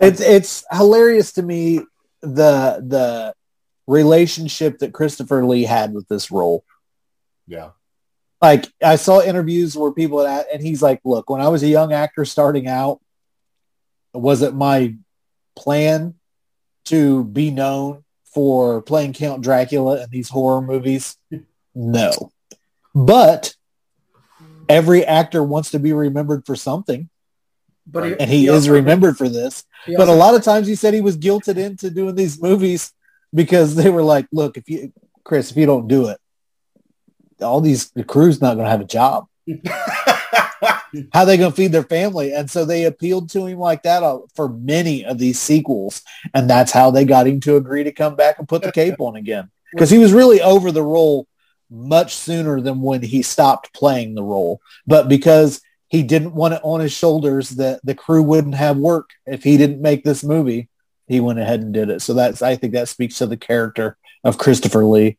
it's it's hilarious to me the the relationship that Christopher Lee had with this role. Yeah, Like I saw interviews where people had, and he's like, "Look, when I was a young actor starting out, was it my plan to be known for playing Count Dracula in these horror movies? No, but every actor wants to be remembered for something, But and he, is also- remembered for this." but a lot of times he said he was guilted into doing these movies because they were like, look, if you, Chris, if you don't do it, all these, the crew's not going to have a job. How are they going to feed their family? And so they appealed to him like that uh, for many of these sequels. And that's how they got him to agree to come back and put the cape on again. Because he was really over the role much sooner than when he stopped playing the role. But because he didn't want it on his shoulders that the crew wouldn't have work if he didn't make this movie, he went ahead and did it. So that's I think that speaks to the character of Christopher Lee.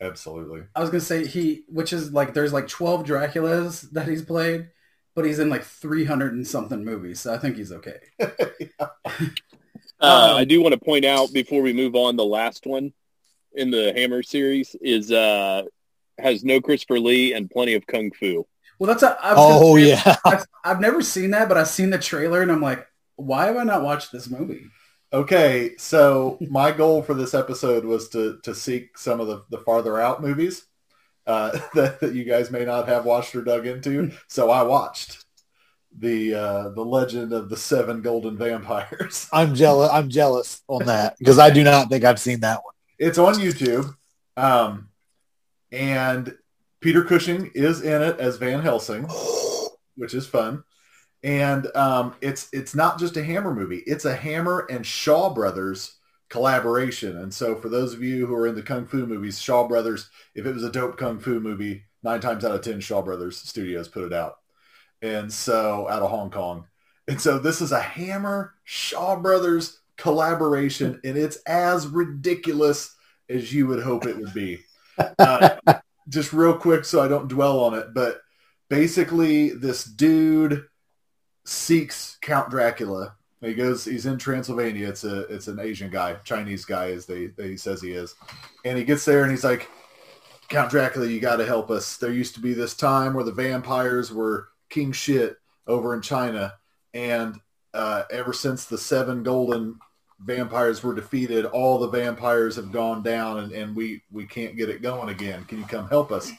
absolutely. I was gonna say he, which is like there's like 12 Draculas that he's played, but he's in like 300 and something movies, so I think he's okay. Uh, Um, I do want to point out before we move on, the last one in the Hammer series is uh, has no Christopher Lee and plenty of kung fu. Well, that's a. I was oh say, yeah. I've, I've never seen that, but I've seen the trailer and I'm like, why have I not watched this movie? Okay, so my goal for this episode was to to seek some of the, the farther out movies uh, that, that you guys may not have watched or dug into. So I watched the uh, the Legend of the Seven Golden Vampires. I'm jealous. I'm jealous on that because I do not think I've seen that one. It's on YouTube, um, and Peter Cushing is in it as Van Helsing, which is fun. And um, it's it's not just a Hammer movie; it's a Hammer and Shaw Brothers collaboration. And so, for those of you who are in the kung fu movies, Shaw Brothers, if it was a dope kung fu movie, nine times out of ten, Shaw Brothers Studios put it out. And so, out of Hong Kong. And so, this is a Hammer Shaw Brothers collaboration, and it's as ridiculous as you would hope it would be. Uh, just real quick, so I don't dwell on it, but basically, this dude seeks Count Dracula. He goes. He's in Transylvania. It's a. It's an Asian guy, Chinese guy, as they, they says he is, and he gets there and he's like, Count Dracula, you got to help us. There used to be this time where the vampires were king shit over in China, and uh, ever since the seven golden vampires were defeated, all the vampires have gone down, and, and we we can't get it going again. Can you come help us?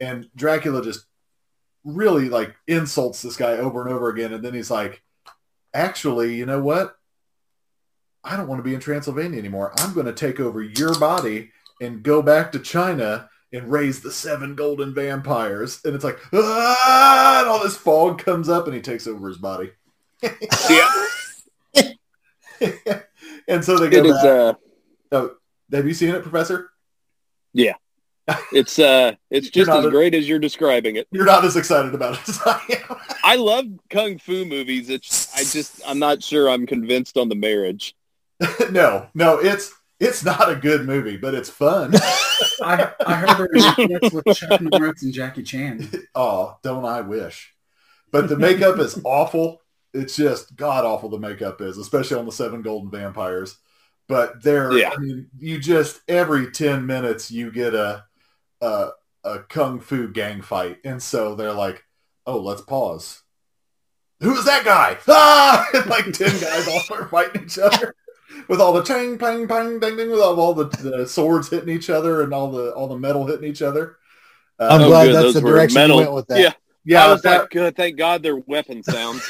And Dracula just really like insults this guy over and over again, and then he's like, "Actually, you know what? I don't want to be in Transylvania anymore. I'm going to take over your body and go back to China." And raise the seven golden vampires, and it's like, ah, and all this fog comes up, and he takes over his body. Yeah, and so they go it is. back. Uh, Oh, have you seen it, Professor? Yeah. It's uh, it's just as a- great as you're describing it. You're not as excited about it as I am. I love kung fu movies. It's I just I'm not sure I'm convinced on the marriage. no, no, it's it's not a good movie, but it's fun. I, I heard there was a with Chuck Norris and Jackie Chan. oh, don't I wish? But the makeup is awful. It's just god awful. The makeup is, especially on the Seven Golden Vampires. But they're, Yeah. I mean, you just every ten minutes you get a a, a kung fu gang fight, and so they're like, "Oh, let's pause." Who is that guy? Ah! And like ten guys all start fighting each other with all the chang, pang, pang, ding, ding, with all, all the, the swords hitting each other and all the all the metal hitting each other. Uh, I'm Oh, glad good. that's Those the direction metal. you went with that. Yeah, yeah, I was that- like, good. Thank God they're weapon sounds.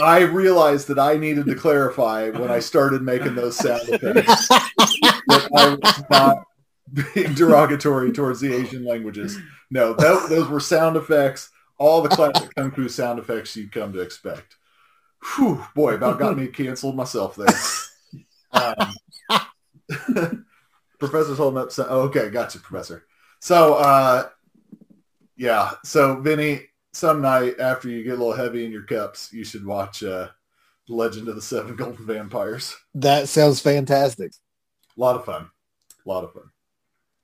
I realized that I needed to clarify when I started making those sound effects that I was not being derogatory towards the Asian languages. No, those, those were sound effects, all the classic kung fu sound effects you'd come to expect. Whew, boy, about got me canceled myself there. Um, Professor's holding up. So, oh, okay, gotcha, Professor. So, uh, yeah. So, Vinny, some night after you get a little heavy in your cups, you should watch uh, Legend of the Seven Golden Vampires. That sounds fantastic. A lot of fun. A lot of fun.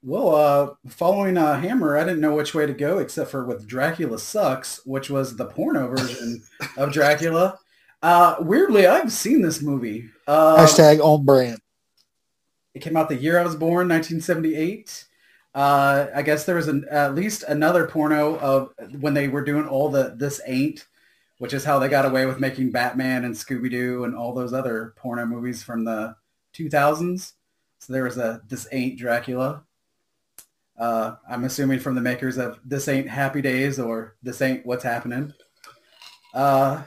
Well, uh, following uh, Hammer, I didn't know which way to go except for with Dracula Sucks, which was the porno version of Dracula. Uh, weirdly, I've seen this movie. Uh, Hashtag on brand. It came out the year I was born, 1978. Uh, I guess there was an, at least another porno of when they were doing all the This Ain't, which is how they got away with making Batman and Scooby-Doo and all those other porno movies from the 2000s. So there was a This Ain't Dracula. Uh, I'm assuming from the makers of This Ain't Happy Days or This Ain't What's Happening. Uh,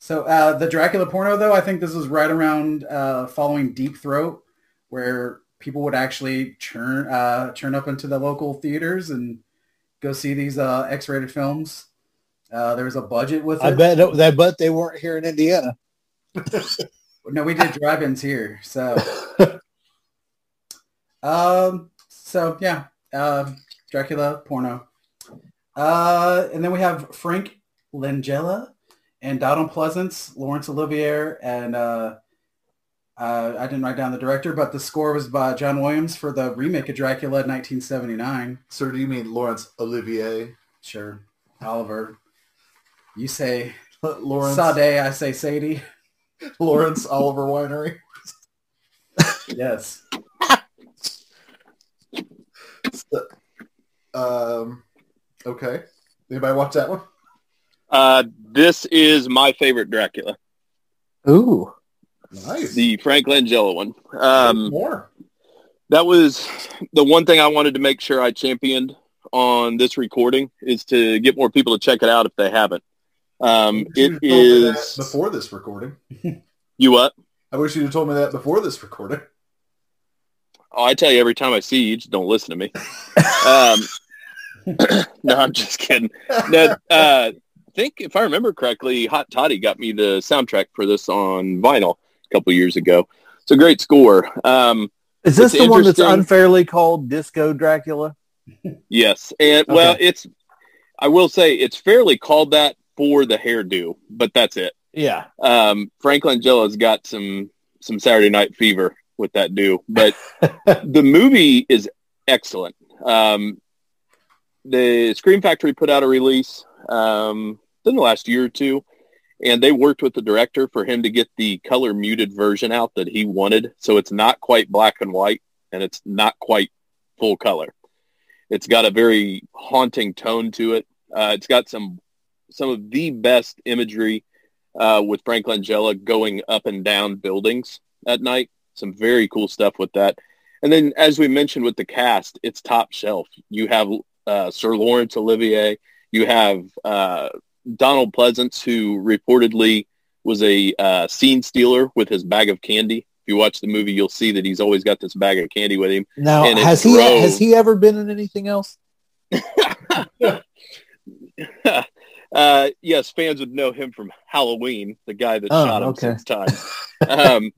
so uh, the Dracula porno, though, I think this was right around uh, following Deep Throat, where people would actually churn uh, turn up into the local theaters and go see these uh, X-rated films. Uh, there was a budget with I it. bet I bet they weren't here in Indiana. No, we did drive-ins here. So, um, so yeah, uh, Dracula porno. Uh, and then we have Frank Langella and Donald Pleasence, Laurence Olivier, and uh, uh, I didn't write down the director, but the score was by John Williams for the remake of Dracula in 1979. Sir, do you mean Laurence Olivier? Sure, Oliver. You say Lawrence Sade, I say Sadie. Lawrence Oliver Winery. Yes. Um, okay. Anybody watch that one? Uh, this is my favorite Dracula, Ooh. Nice. the Frank Langella one. Um, More. that was the one thing I wanted to make sure I championed on this recording is to get more people to check it out if they haven't. Um, it told me that is before this recording. you what? I wish you'd have told me that before this recording. Oh, I tell you every time I see you, you just don't listen to me. um, no, I'm just kidding. No, uh, I think if I remember correctly, Hot Toddy got me the soundtrack for this on vinyl a couple years ago. It's a great score. Um, Is this the one that's unfairly called Disco Dracula? yes, and well, it's I will say it's fairly called that for the hairdo, but that's it. Yeah. Um, Frank Langella's got some some Saturday Night Fever with that do, but the movie is excellent. Um, the Scream Factory put out a release um, in the last year or two, and they worked with the director for him to get the color muted version out that he wanted. So it's not quite black and white, and it's not quite full color. It's got a very haunting tone to it. Uh, it's got some some of the best imagery uh, with Frank Langella going up and down buildings at night. Some very cool stuff with that. And then, as we mentioned with the cast, it's top shelf. You have uh, Sir Laurence Olivier. You have uh, Donald Pleasence, who reportedly was a uh, scene stealer with his bag of candy. If you watch the movie, you'll see that he's always got this bag of candy with him. Now, has he drove- has he ever been in anything else? uh, yes, fans would know him from Halloween, the guy that Oh, shot him okay. six times. um,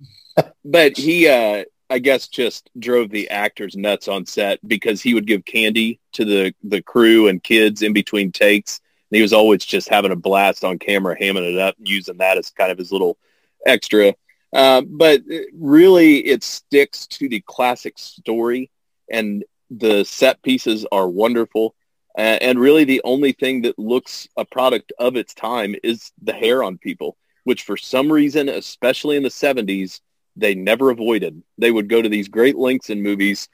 but he, uh, I guess, just drove the actors nuts on set because he would give candy to the the crew and kids in between takes. He was always just having a blast on camera, hamming it up, using that as kind of his little extra. Uh, but really, it sticks to the classic story, and the set pieces are wonderful. Uh, and really, the only thing that looks a product of its time is the hair on people, which for some reason, especially in the 70s, they never avoided. They would go to these great lengths in movies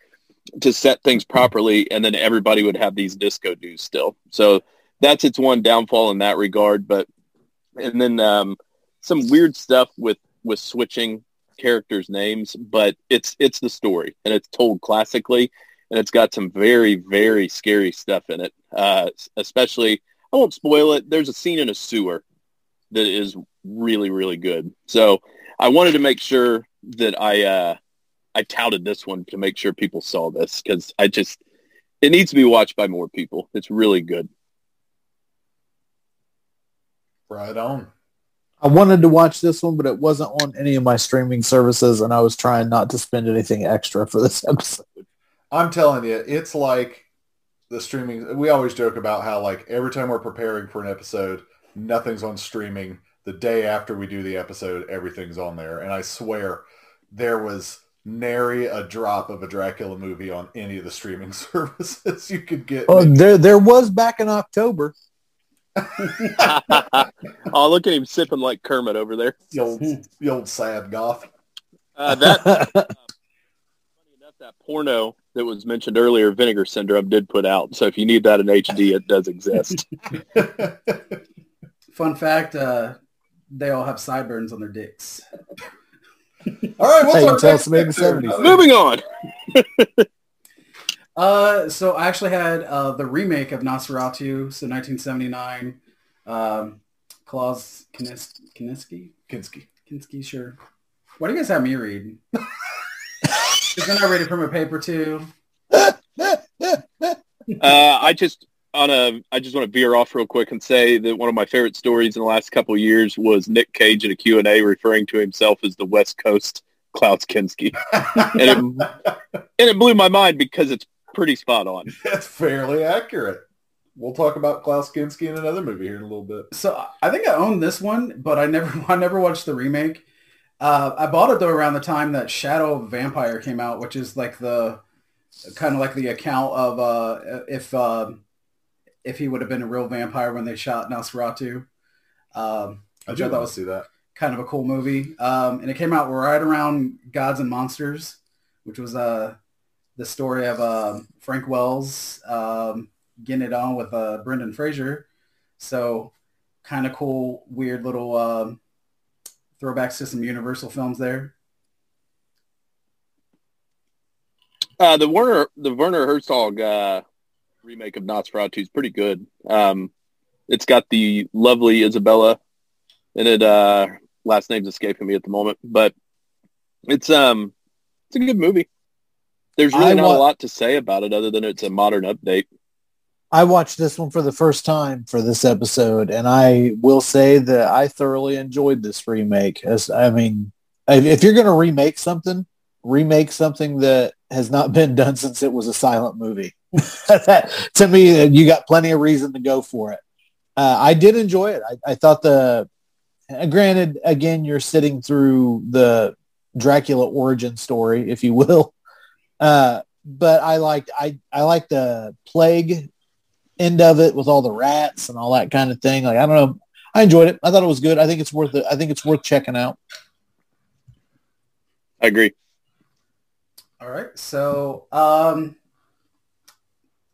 to set things properly, and then everybody would have these disco dues still. So that's its one downfall in that regard. But and then um, some weird stuff with with switching characters' names, but it's it's the story, and it's told classically and it's got some very very scary stuff in it. Uh, especially i won't spoil it there's a scene in a sewer that is really really good. So i wanted to make sure that i uh, i touted this one to make sure people saw this because i just it needs to be watched by more people. It's really good Right on. I wanted to watch this one, but it wasn't on any of my streaming services, and I was trying not to spend anything extra for this episode. I'm telling you, it's like the streaming. We always joke about how like every time we're preparing for an episode, nothing's on streaming. The day after we do the episode, everything's on there. And I swear, there was nary a drop of a Dracula movie on any of the streaming services you could get. Oh, there, there was back in October. oh look at him sipping like kermit over there the old, the old sad goth. uh, that funny enough, that porno that was mentioned earlier, Vinegar Syndrome, did put out. So if you need that in HD, it does exist. Fun fact, uh, they all have sideburns on their dicks. All right, what's Hey, our next somebody in the picture? 70s. Moving on. Uh, so I actually had uh, the remake of Nosferatu, so 1979. Um, Klaus Kines- Kinski? Kinski. Kinski, sure. Why do you guys have me read? Because then I read it from a paper too. Uh, I just on a I just want to veer off real quick and say that one of my favorite stories in the last couple of years was Nick Cage in a Q&A referring to himself as the West Coast Klaus Kinski. And it, and it blew my mind because it's pretty spot on. That's fairly accurate. We'll talk about Klaus Kinski in another movie here in a little bit. So I think I own this one, but I never I never watched the remake. Uh, I bought it though around the time that Shadow of Vampire came out, which is like the kind of like the account of uh, if uh, if he would have been a real vampire when they shot Nosferatu. Um, I which do I thought want was to see that. kind of a cool movie. Um, and it came out right around Gods and Monsters, which was uh, the story of um, Frank Wells um, getting it on with uh, Brendan Fraser. So kind of cool, weird little um, throwbacks to some Universal films there. Uh, the Werner the Werner Herzog uh, remake of Nosferatu is pretty good. Um, it's got the lovely Isabella in it. Uh, last name's escaping me at the moment, but it's um it's a good movie. There's really I not wa- a lot to say about it other than it's a modern update. I watched this one for the first time for this episode, and I will say that I thoroughly enjoyed this remake. As I mean, if, if you're going to remake something, remake something that has not been done since it was a silent movie. that, to me, you got plenty of reason to go for it. Uh, I did enjoy it. I, I thought the, uh, granted, again, you're sitting through the Dracula origin story, if you will. Uh, but I liked I I like the plague end of it with all the rats and all that kind of thing. Like I don't know, I enjoyed it. I thought it was good. I think it's worth it. I think it's worth checking out. I agree. All right. So um,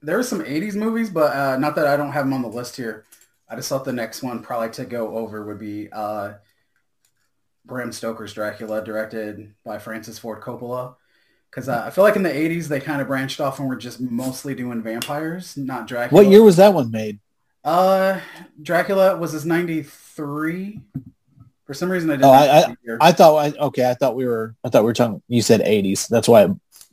there were some 80s movies, but uh, not that I don't have them on the list here. I just thought the next one probably to go over would be uh, Bram Stoker's Dracula, directed by Francis Ford Coppola. Because uh, I feel like in the 80s, they kind of branched off and were just mostly doing vampires, not Dracula. What year was that one made? Uh, Dracula was his 93. For some reason, I didn't. Oh, I- year. I thought I okay. I thought we were. I thought we were talking. You said eighties. That's why it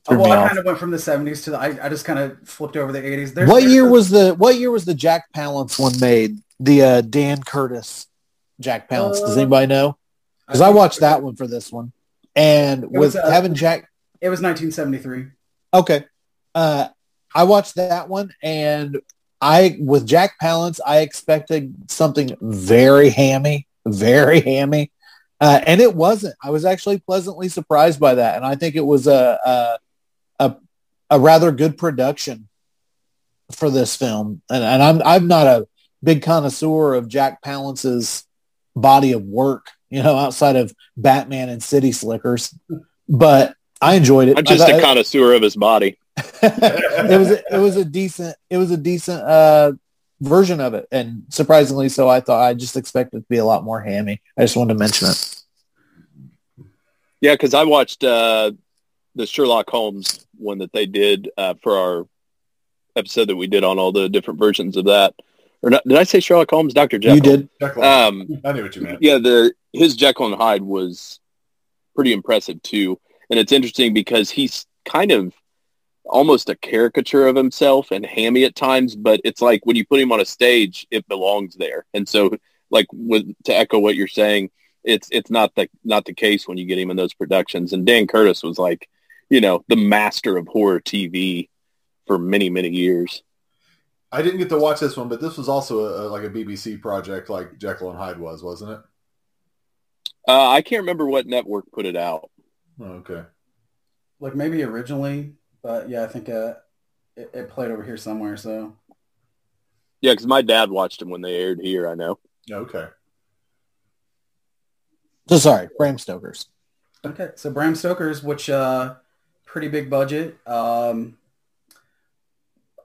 Oh, well, I off. kind of went from the 70s to the, I, I just kind of flipped over the 80s. There's, What there's year was the What year was the Jack Palance one made? The uh, Dan Curtis Jack Palance. Does Uh, anybody know? Because I watched that one for this one, and was, with uh, having Jack. It was 1973. Okay. Uh, I watched that one and I, with Jack Palance, I expected something very hammy, very hammy. Uh, and it wasn't. I was actually pleasantly surprised by that. And I think it was a, a, a, a rather good production for this film. And, and I'm, I'm not a big connoisseur of Jack Palance's body of work, you know, outside of Batman and City Slickers, but I enjoyed it. I'm just thought- a connoisseur of his body. it was a, it was a decent it was a decent uh version of it and surprisingly so i thought i just expected it to be a lot more hammy i just wanted to mention it Yeah, because I watched uh, the Sherlock Holmes one that they did uh, for our episode that we did on all the different versions of that. Or not, did I say Sherlock Holmes? Doctor Jekyll. you did Jekyll. Um, I knew what you meant. yeah, the his Jekyll and Hyde was pretty impressive too, and it's interesting because he's kind of almost a caricature of himself and hammy at times, but it's like when you put him on a stage, it belongs there. And so, like with to echo what you're saying, it's it's not the not the case when you get him in those productions. And Dan Curtis was like, you know, the master of horror TV for many many years. I didn't get to watch this one, but this was also a, like a BBC project, like Jekyll and Hyde was, wasn't it? Uh, I can't remember what network put it out. Oh, okay. Like maybe originally, but yeah, I think uh, it, it played over here somewhere. So Yeah, because my dad watched him when they aired here. I know. Okay. so sorry bram stokers okay, so Bram Stoker's, which uh, pretty big budget. Um,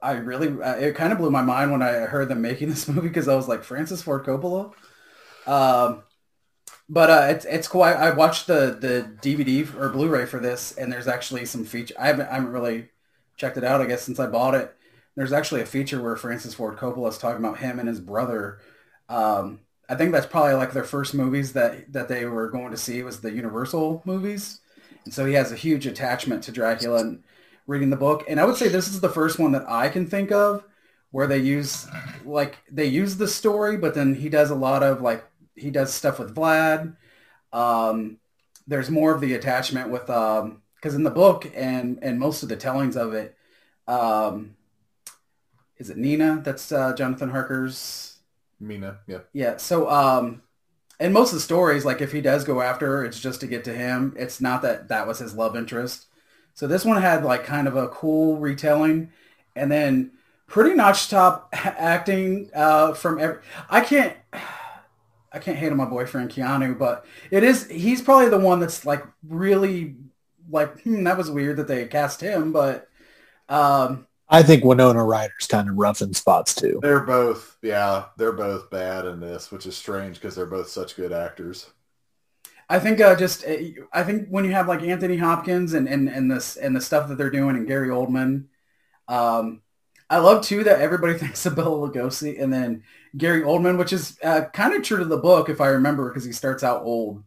I really, uh, it kind of blew my mind when I heard them making this movie because I was like Francis Ford Coppola. Um, but uh, it's it's cool. I, I watched the the DVD or Blu-ray for this, and there's actually some feature. I haven't I haven't really checked it out. I guess since I bought it, there's actually a feature where Francis Ford Coppola is talking about him and his brother. Um, I think that's probably like their first movies that that they were going to see was the Universal movies, and so he has a huge attachment to Dracula and reading the book. And I would say this is the first one that I can think of where they use like they use the story, but then he does a lot of like he does stuff with Vlad. Um, there's more of the attachment with um because in the book and and most of the tellings of it, um, is it Nina? That's uh, Jonathan Harker's Mina, yeah. yeah. So, um, and most of the stories, like if he does go after her, it's just to get to him. It's not that that was his love interest. So this one had like kind of a cool retelling, and then pretty notch top acting uh, from every. I can't. I can't hate on my boyfriend Keanu, but it is he's probably the one that's like really like hmm, that was weird that they cast him, but Um, I think Winona Ryder's kind of rough in spots too. They're both, yeah, they're both bad in this, which is strange because they're both such good actors. I think uh, just uh, I think when you have like Anthony Hopkins and and and this and the stuff that they're doing and Gary Oldman, um, I love too that everybody thinks of Bela Lugosi and then Gary Oldman, which is uh, kind of true to the book if I remember because he starts out old.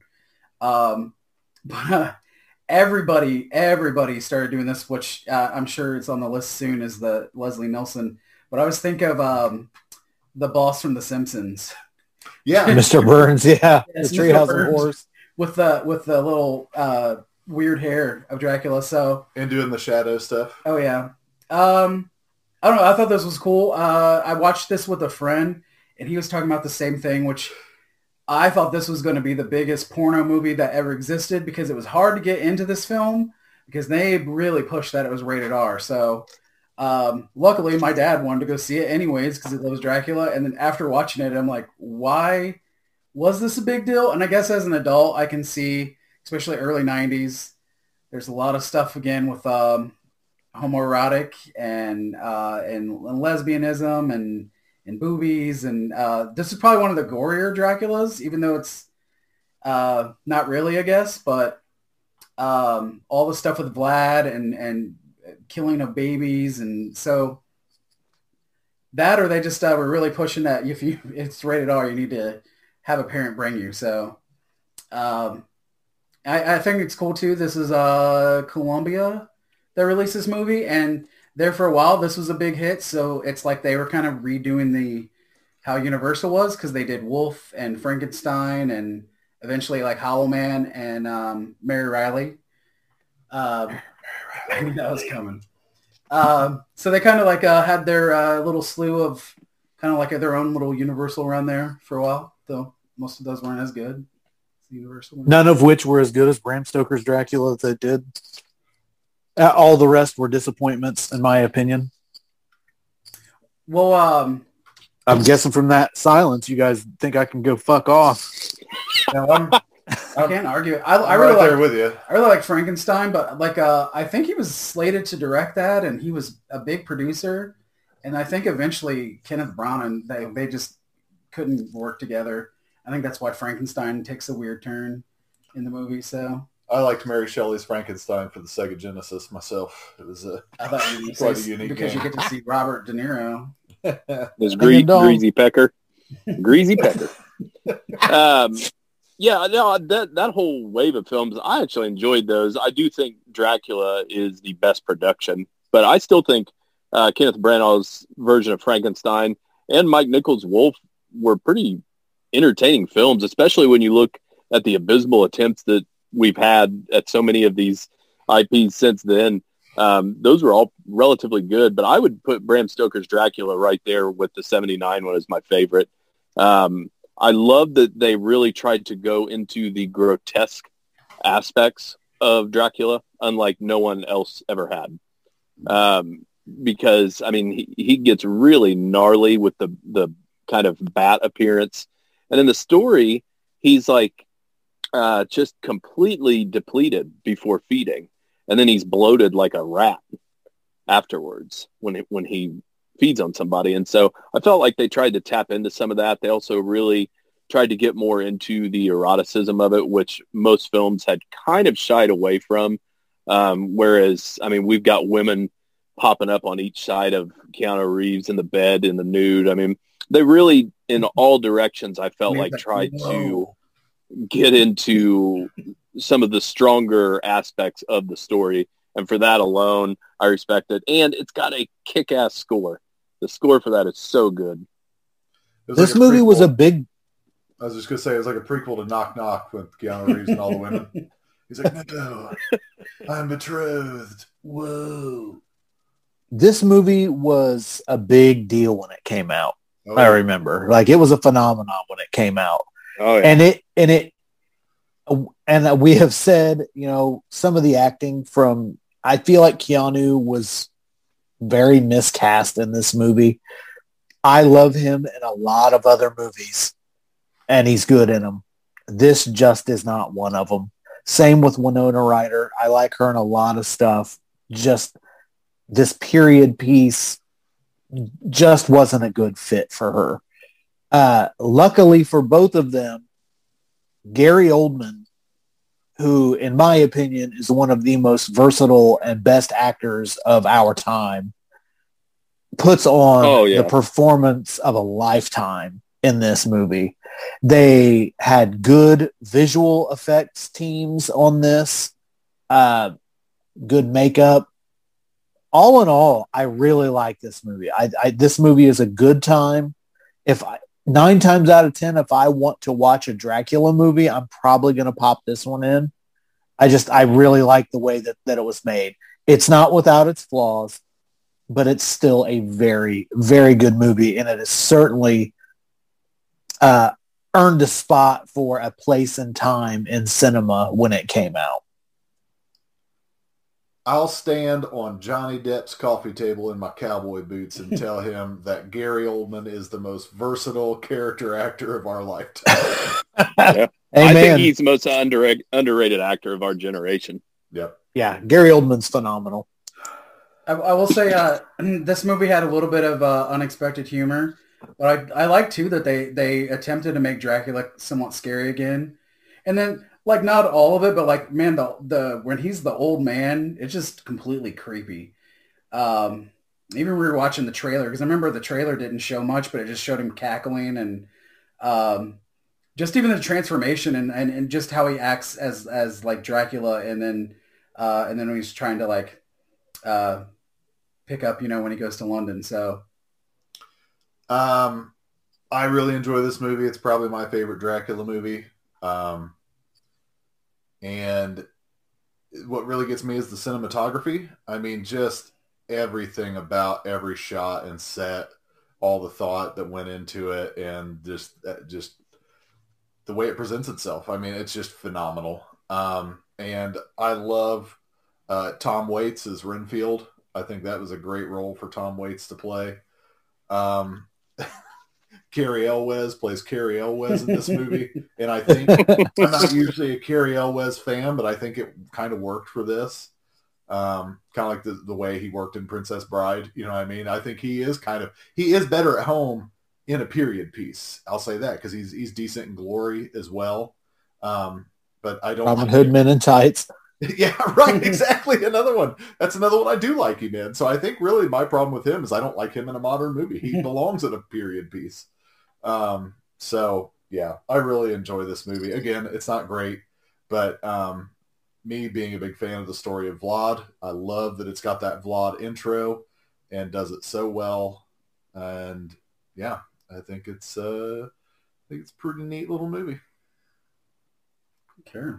Um, but uh, everybody everybody started doing this, which uh, I'm sure it's on the list soon. Is the Leslie Nielsen? But I always think of um, the boss from The Simpsons. Yeah, Mr. Burns, yeah, Yes, the Treehouse of Horrors. with the with the little uh, weird hair of Dracula. So and doing the shadow stuff. oh yeah, um, I don't know. I thought this was cool. Uh, I watched this with a friend, and he was talking about the same thing, which I thought this was going to be the biggest porno movie that ever existed because it was hard to get into this film because they really pushed that it was rated R. So. Um, luckily, my dad wanted to go see it anyways because he loves Dracula. And then after watching it, I'm like, why was this a big deal? And I guess as an adult, I can see, especially early 90s, there's a lot of stuff again with um, homoerotic and, uh, and and lesbianism and and boobies and uh, this is probably one of the gorier Draculas, even though it's uh, not really, I guess. But um, all the stuff with Vlad and and killing of babies and so that or they just uh, were really pushing that if you it's rated R, you need to have a parent bring you. So um, I, I think it's cool too. This is uh, Columbia that released this movie, and there for a while this was a big hit. So it's like they were kind of redoing the how Universal was because they did Wolf and Frankenstein and eventually like Hollow Man and um, Mary Reilly. Um, I knew that was coming. Um, so they kind of like uh, had their uh, little slew of kind of like their own little Universal around there for a while, though most of those weren't as good. Universal. None of which were as good as Bram Stoker's Dracula that they did. Uh, All the rest were disappointments, in my opinion. Well, um, I'm guessing from that silence, you guys think I can go fuck off. Now, I'm, I can't argue. it. I, I I'm really right like with you. I really like Frankenstein, but like uh, I think he was slated to direct that, and he was a big producer. And I think eventually Kenneth Branagh and they they just couldn't work together. I think that's why Frankenstein takes a weird turn in the movie. So I liked Mary Shelley's Frankenstein for the Sega Genesis myself. It was a I thought you were Quite a say unique because you get to see Robert De Niro. There's a Gree- dog. Greasy Pecker. Greasy Pecker. um, yeah, no, that that whole wave of films, I actually enjoyed those. I do think Dracula is the best production, but I still think uh, Kenneth Branagh's version of Frankenstein and Mike Nichols' Wolf were pretty entertaining films, especially when you look at the abysmal attempts that we've had at so many of these IPs since then. Um, those were all relatively good, but I would put Bram Stoker's Dracula right there with the 79 one as my favorite. Um, I love that they really tried to go into the grotesque aspects of Dracula, unlike no one else ever had. Um, because I mean, he, he gets really gnarly with the the kind of bat appearance, and in the story, he's like uh, just completely depleted before feeding, and then he's bloated like a rat afterwards when he, when he feeds on somebody. And so I felt like they tried to tap into some of that. They also really tried to get more into the eroticism of it, which most films had kind of shied away from. Um, whereas, I mean, we've got women popping up on each side of Keanu Reeves in the bed in the nude. I mean, they really, in all directions, I felt like tried to get into some of the stronger aspects of the story. And for that alone, I respect it. And it's got a kick-ass score. The score for that is so good. This like a movie was a big I was just gonna say it was like a prequel to Knock Knock with Keanu Reeves and all the women. He's like, no, I'm betrothed. Whoa. this movie was a big deal when it came out. Oh, I remember. Like it was a phenomenon when it came out. Oh, and it and it and we have said you know some of the acting from i feel like keanu was very miscast in this movie. I love him in a lot of other movies and he's good in them this just is not one of them same with winona ryder. I like her in a lot of stuff. Just this period piece just wasn't a good fit for her. Uh, luckily for both of them, Gary Oldman, who, in my opinion, is one of the most versatile and best actors of our time, puts on Oh, yeah. the performance of a lifetime in this movie. They had good visual effects teams on this, uh, good makeup. All in all, I really like this movie. I, I this movie is a good time. If I, nine times out of ten, if I want to watch a Dracula movie, I'm probably going to pop this one in. I just I really like the way that that it was made. It's not without its flaws, but it's still a very very good movie, and it has certainly uh, earned a spot for a place and time in cinema when it came out. I'll stand on Johnny Depp's coffee table in my cowboy boots and tell him that Gary Oldman is the most versatile character actor of our lifetime. I Amen. think he's the most underrated, underrated actor of our generation. yep. yeah, Gary Oldman's phenomenal. I, I will say uh, this movie had a little bit of uh, unexpected humor, but I, I like too that they they attempted to make Dracula somewhat scary again, and then like not all of it, but like man, the the when he's the old man, it's just completely creepy. Um, even we were watching the trailer because I remember the trailer didn't show much, but it just showed him cackling and um, just even the transformation and, and, and just how he acts as as like Dracula, and then uh, and then when he's trying to like uh, pick up, you know, when he goes to London. So Um, I really enjoy this movie. It's probably my favorite Dracula movie. Um, and what really gets me is the cinematography. I mean, just everything about every shot and set, all the thought that went into it, and just uh, just the way it presents itself. I mean, it's just phenomenal. Um, and I love uh, Tom Waits as Renfield. I think that was a great role for Tom Waits to play. Um, Cary Elwes plays Cary Elwes in this movie, and I think I'm not usually a Cary Elwes fan, but I think it kind of worked for this. Um, kind of like the, the way he worked in Princess Bride. You know what I mean? I think he is kind of he is better at home in a period piece. I'll say that because he's he's decent in Glory as well. Um, but I don't. Robin Hood Men in Tights. Yeah, right. Exactly. Another one. That's another one I do like him in. So I think really my problem with him is I don't like him in a modern movie. He belongs in a period piece. Um, so yeah, I really enjoy this movie. Again, it's not great, but um, me being a big fan of the story of Vlad, I love that it's got that Vlad intro and does it so well. And yeah, I think it's uh, I think it's a pretty neat little movie. okay.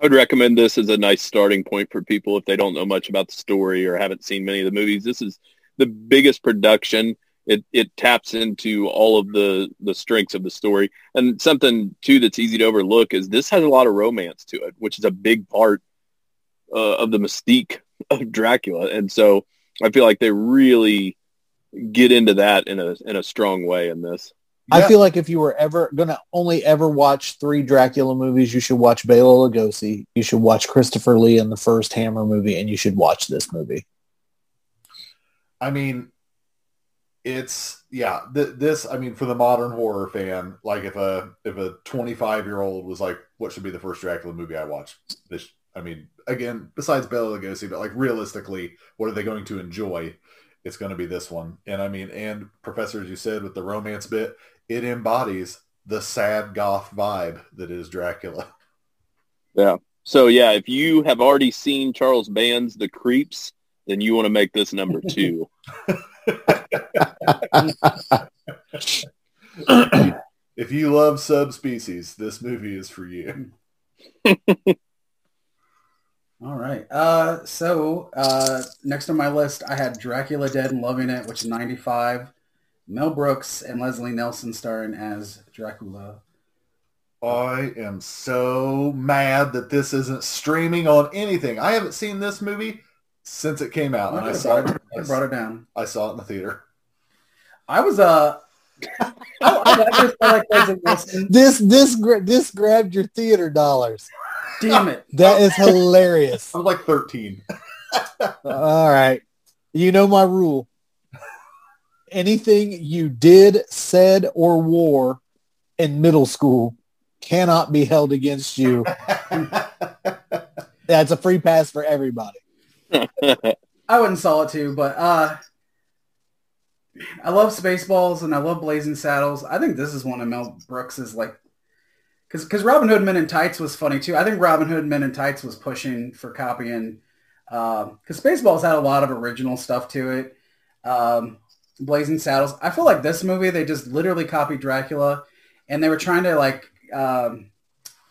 I would recommend this as a nice starting point for people if they don't know much about the story or haven't seen many of the movies. This is the biggest production. It it taps into all of the the strengths of the story. And something too that's easy to overlook is this has a lot of romance to it, which is a big part uh, of the mystique of Dracula. And so I feel like they really get into that in a in a strong way in this. I feel like if you were ever gonna only ever watch three Dracula movies, you should watch Bela Lugosi, you should watch Christopher Lee in the first Hammer movie, and you should watch this movie. I mean, it's yeah. Th- this, I mean, for the modern horror fan, like if a if a 25 year old was like, "What should be the first Dracula movie I watch?" This, I mean, again, besides Bela Lugosi, but like realistically, what are they going to enjoy? It's going to be this one, and I mean, and Professor, as you said, with the romance bit, it embodies the sad goth vibe that is Dracula. Yeah. So yeah, if you have already seen Charles Band's The Creeps, then you want to make this number two. if you love subspecies, this movie is for you. All right. Uh, so uh, next on my list, I had Dracula Dead and Loving It, which is 95. Mel Brooks and Leslie Nielsen starring as Dracula. I am so mad that this isn't streaming on anything. I haven't seen this movie since it came out, and I I saw it. it, I brought it down. I saw it in the theater. I was uh, I, I like This this this grabbed your theater dollars. Damn it! That is hilarious. I was like 13. All right. You know my rule. Anything you did, said, or wore in middle school cannot be held against you. That's a free pass for everybody. I wouldn't saw it too, but uh, I love Spaceballs and I love Blazing Saddles. I think this is one of Mel Brooks's like, because because Robin Hood Men in Tights was funny too. I think Robin Hood Men in Tights was pushing for copying because Spaceballs had a lot of original stuff to it. Um, Blazing Saddles. I feel like this movie they just literally copied Dracula, and they were trying to like um,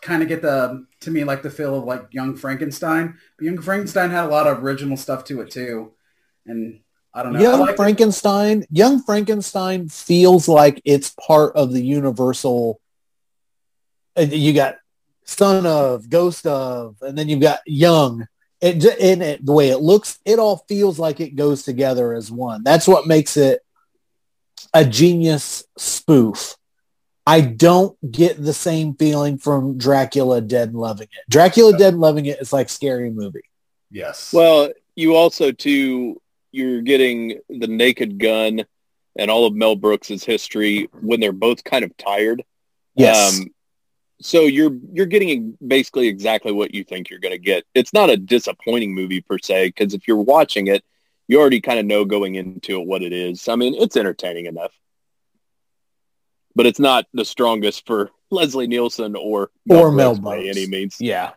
kind of get the to me like the feel of like Young Frankenstein. But Young Frankenstein had a lot of original stuff to it too, and I don't know. Young like- Frankenstein, Young Frankenstein feels like it's part of the universal. You got son of, ghost of, and then you've got young. It, and it, the way it looks, it all feels like it goes together as one. That's what makes it a genius spoof. I don't get the same feeling from Dracula Dead and Loving It. Dracula Dead and Loving It is like scary movie. yes. Well, you also too you're getting the Naked Gun and all of Mel Brooks's history when they're both kind of tired. Yes. Um, so you're you're getting basically exactly what you think you're going to get. It's not a disappointing movie per se because if you're watching it, you already kind of know going into it what it is. I mean, it's entertaining enough, but it's not the strongest for Leslie Nielsen or Or Mel Brooks by any means. yeah.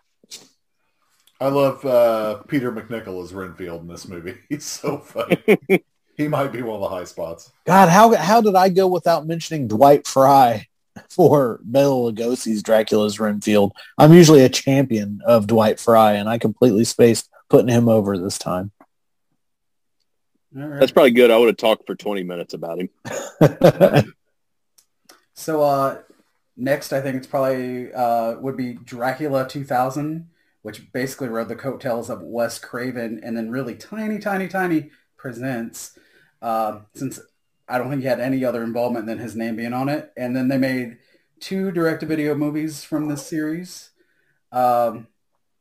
I love uh, Peter MacNicol as Renfield in this movie. He's so funny. he might be one of the high spots. God, how how did I go without mentioning Dwight Frye for Bela Lugosi's Dracula's Renfield? I'm usually a champion of Dwight Frye, and I completely spaced putting him over this time. All right. That's probably good. I would have talked for 20 minutes about him. So uh, next, I think it's probably uh, would be Dracula 2000, which basically rode the coattails of Wes Craven, and then really tiny, tiny, tiny presents. Uh, since I don't think he had any other involvement than his name being on it, and then they made two direct-to-video movies from this series. Um,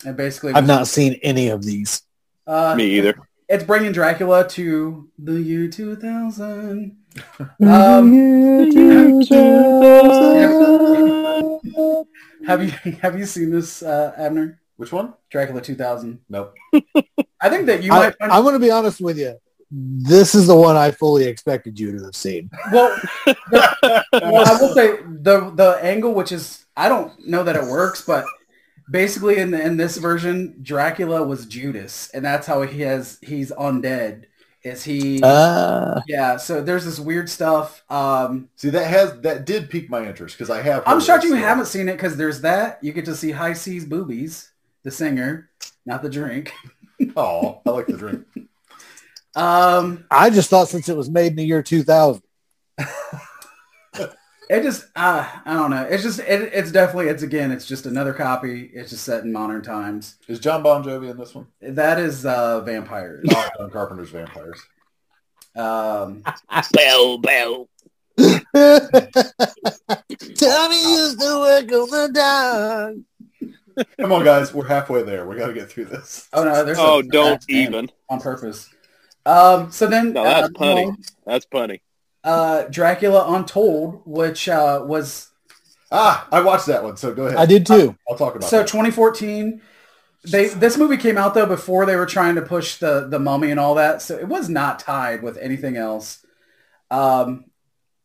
and basically, I've not seen any of these. uh, Me either. It's bringing Dracula to the year 2000. Um, Have you have you seen this, uh, Abner? Which one? Dracula 2000. Nope. I think that you I, might. Find, I'm going to be honest with you. This is the one I fully expected you to have seen. well, well, I will say the the angle, which is I don't know that it works, but basically in the, in this version, Dracula was Judas, and that's how he has he's undead. Is he? Uh, yeah. So there's this weird stuff. Um, See, that has that did pique my interest because I have. I'm heard shocked you stuff. haven't seen it because there's that. You get to see High Seas Boobies, the singer, not the drink. Oh, I like the drink. Um, I just thought since it was made in the year 2000. it just, uh, I don't know. It's just, it, it's definitely, it's again, it's just another copy. It's just set in modern times. Is John Bon Jovi in this one? That is uh, vampires. Oh, John Carpenter's Vampires. Um, Bell, bell. Tommy used to work on the dog. Come on, guys, we're halfway there. We got to get through this. oh no, there's Oh, a- don't even. on purpose. Um, so then, No, that's uh, punny. That's funny. Uh, Dracula Untold, which uh, was Ah, I watched that one, so go ahead. I did too. I'll talk about it. So that. 2014, they this movie came out though before they were trying to push the the Mummy and all that, so it was not tied with anything else. Um,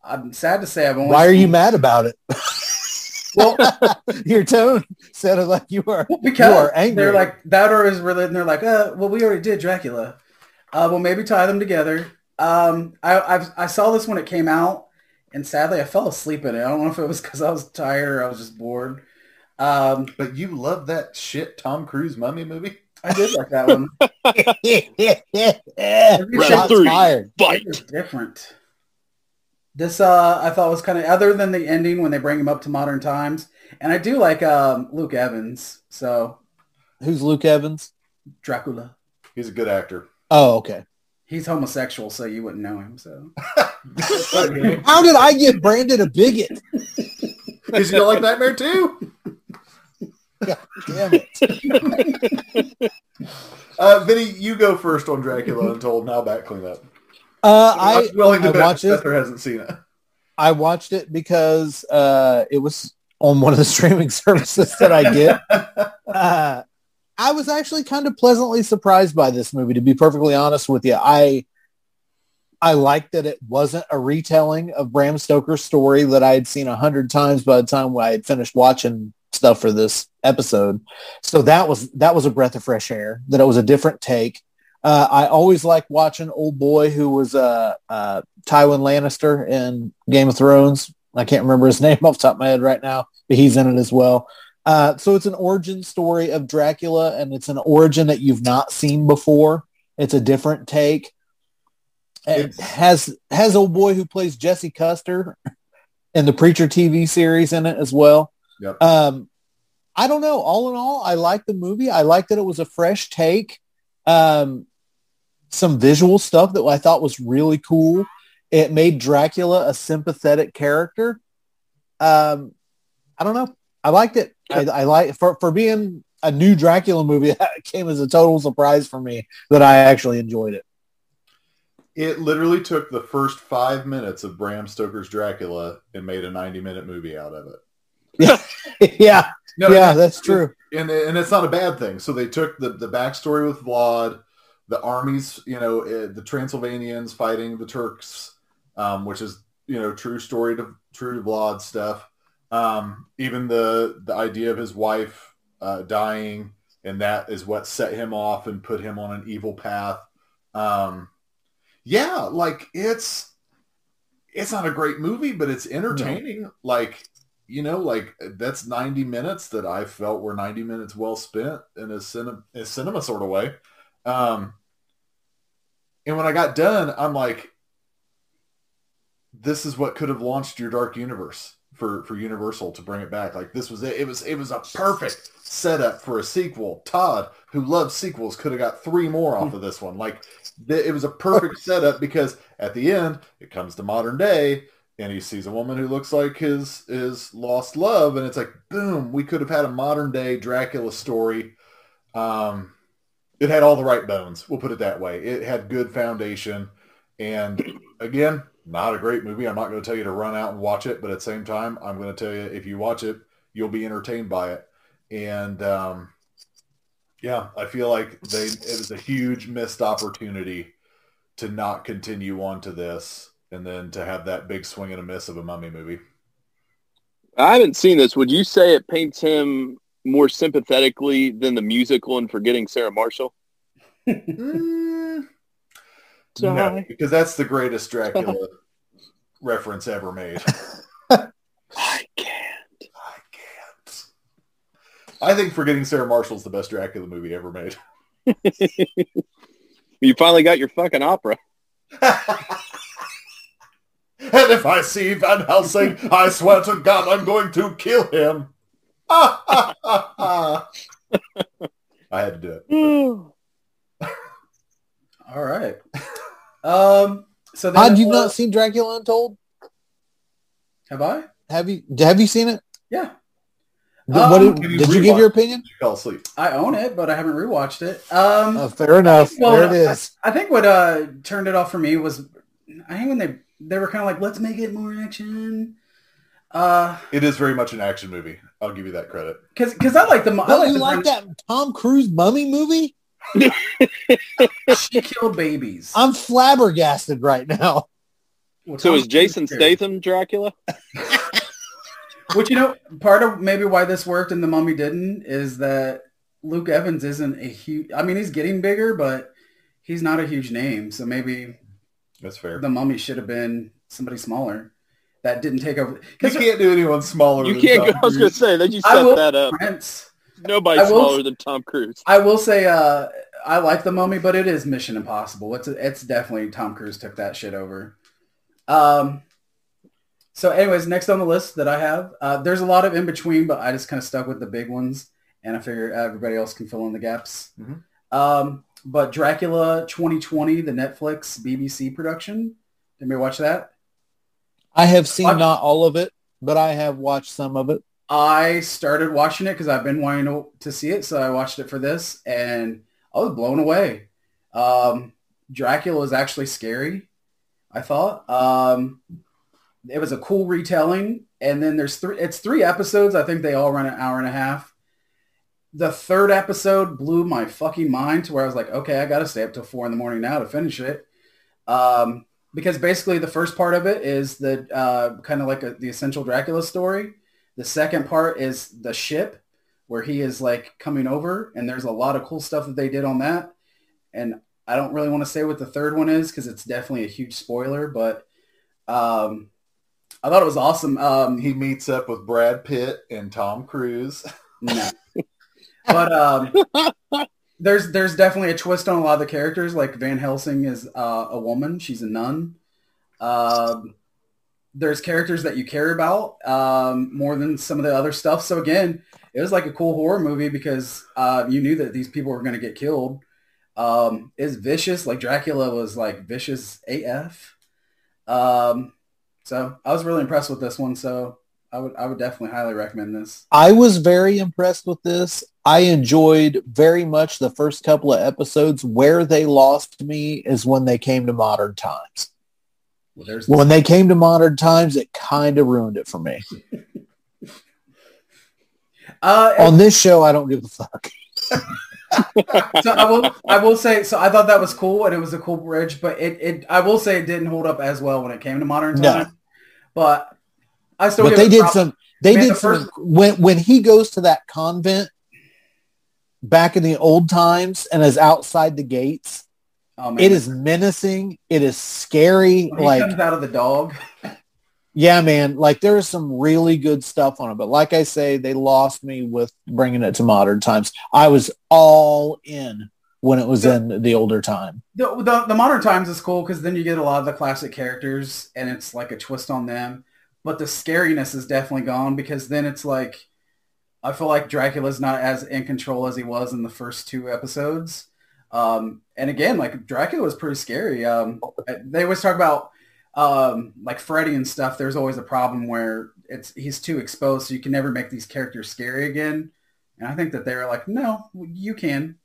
I'm sad to say I've only. Why are you mad about it? Well, Your tone sounded like you are. because You are angry. they're like that or is related. And they're like, uh, well, we already did Dracula. Uh, well, maybe tie them together. Um, I I've, I saw this when it came out, and sadly, I fell asleep in it. I don't know if it was because I was tired or I was just bored. Um, But you love that shit Tom Cruise mummy movie? I did like that one. Round Shots three. fired. Fight. It's different. This uh, I thought was kind of other than the ending when they bring him up to modern times, and I do like um, Luke Evans. So Who's Luke Evans? Dracula, He's a good actor. Oh, okay. He's homosexual, so you wouldn't know him. So How did I get branded a bigot? Because you don't like Nightmare too. God damn it. Uh, Vinny, you go first on Dracula Untold. Now back clean up. Uh, I I'm willing to I bet watched it. Spencer hasn't seen it. I watched it because uh, it was on one of the streaming services that I get. uh, I was actually kind of pleasantly surprised by this movie, to be perfectly honest with you. I I liked that it wasn't a retelling of Bram Stoker's story that I had seen a hundred times by the time I had finished watching stuff for this episode. So that was that was a breath of fresh air. That it was a different take. Uh, I always like watching old boy who was uh, uh, Tywin Lannister in Game of Thrones. I can't remember his name off the top of my head right now, but he's in it as well. Uh, so it's an origin story of Dracula, and it's an origin that you've not seen before. It's a different take. It has has old boy who plays Jesse Custer in the Preacher TV series in it as well. Yep. Um, I don't know. All in all, I like the movie. I like that it was a fresh take. Um, some visual stuff that I thought was really cool. It made Dracula a sympathetic character. Um, I don't know. I liked it. I, I like for for being a new Dracula movie. That came as a total surprise for me that I actually enjoyed it. It literally took the first five minutes of Bram Stoker's Dracula and made a 90 minute movie out of it. yeah, No, yeah, that's true. and and it's not a bad thing. So they took the the backstory with Vlad, the armies, you know, uh, the Transylvanians fighting the Turks, um, which is you know true story to true to Vlad stuff. Um, even the the idea of his wife uh, dying, and that is what set him off and put him on an evil path. Um, yeah, like it's it's not a great movie, but it's entertaining. Like you know, like that's 90 minutes that I felt were 90 minutes well spent in a cinema, a cinema sort of way. Um, and when I got done, I'm like, this is what could have launched your dark universe for, for Universal to bring it back. Like this was it. It was, it was a perfect setup for a sequel. Todd, who loves sequels, could have got three more off of this one. Like th- it was a perfect setup because at the end, it comes to modern day and he sees a woman who looks like his his lost love and it's like boom we could have had a modern day dracula story um it had all the right bones we'll put it that way it had good foundation and again not a great movie i'm not going to tell you to run out and watch it but at the same time i'm going to tell you if you watch it you'll be entertained by it and um yeah i feel like they it was a huge missed opportunity to not continue on to this and then to have that big swing and a miss of a mummy movie. I haven't seen this. Would you say it paints him more sympathetically than the musical and forgetting Sarah Marshall? Mm, no, because that's the greatest Dracula reference ever made. I can't. I can't. I think Forgetting Sarah Marshall's the best Dracula movie ever made. You finally got your fucking opera. and if I see Van Helsing, I swear to God I'm going to kill him. I had to do it. All right. Um. So then, Had you not seen Dracula Untold? Have I? Have you? Have you seen it? Yeah, Did, Um, what did, you did you give your opinion? She fell asleep. I own it, but I haven't rewatched it. Um. Oh, fair enough. Well, there it is. I think what uh turned it off for me was I think when they they were kind of like let's make it more action. Uh, It is very much an action movie. I'll give you that credit. because because I like the I Don't like you the like that Tom Cruise mummy movie? She killed babies. I'm flabbergasted right now. Well, So Tom is Jason Cruise. Statham Dracula? Which you know, part of maybe why this worked and the Mummy didn't is that Luke Evans isn't a huge. I mean, he's getting bigger, but he's not a huge name. So maybe That's fair. the Mummy should have been somebody smaller that didn't take over. You 'Cause can't do anyone smaller. You than can't go. I was going to say that you set will- that up. Prince. Nobody's I will- smaller than Tom Cruise. I will say, uh, I like the Mummy, but it is Mission Impossible. It's it's definitely Tom Cruise took that shit over. Um. So, anyways, next on the list that I have, uh, there's a lot of in between, but I just kind of stuck with the big ones, and I figure everybody else can fill in the gaps. Mhm. Um, but Dracula 2020, the Netflix BBC production. Did anybody watch that? I have seen Watch- not all of it, but I have watched some of it. I started watching it because I've been wanting to, to see it, so I watched it for this, and I was blown away. Um, Dracula is actually scary. I thought um, it was a cool retelling, and then there's three. It's three episodes. I think they all run an hour and a half. The third episode blew my fucking mind to where I was like, okay, I got to stay up till four in the morning now to finish it. Um, because basically the first part of it is the uh, kind of like a, the essential Dracula story. The second part is the ship where he is like coming over and there's a lot of cool stuff that they did on that. And I don't really want to say what the third one is because it's definitely a huge spoiler, but um, I thought it was awesome. Um, He meets up with Brad Pitt and Tom Cruise. no. but um, there's there's definitely a twist on a lot of the characters. Like Van Helsing is uh, a woman; she's a nun. Um, there's characters that you care about um, more than some of the other stuff. So again, it was like a cool horror movie because uh, you knew that these people were going to get killed. Um, is vicious like Dracula was like vicious AF. Um, so I was really impressed with this one. So I would I would definitely highly recommend this. I was very impressed with this. I enjoyed very much the first couple of episodes. Where they lost me is when they came to modern times. Well, there's When they came to modern times, it kind of ruined it for me. uh, On this show, I don't give a fuck. so I will I will say so I thought that was cool and it was a cool bridge, but it, it I will say it didn't hold up as well when it came to modern No. time. But I still But they did some. They Man, did the some. first- when when he goes to that convent back in the old times and is outside the gates, Oh, man. it is menacing. It is scary. Like comes out of the dog. Yeah, man. Like there is some really good stuff on it, but like I say, they lost me with bringing it to modern times. I was all in when it was in the older time. The, the, the modern times is cool because then you get a lot of the classic characters and it's like a twist on them. But the scariness is definitely gone because then it's like I feel like Dracula's not as in control as he was in the first two episodes. Um, and again, like Dracula was pretty scary. Um, they always talk about um, like Freddy and stuff. There's always a problem where it's he's too exposed, so you can never make these characters scary again. And I think that they were like, no, you can.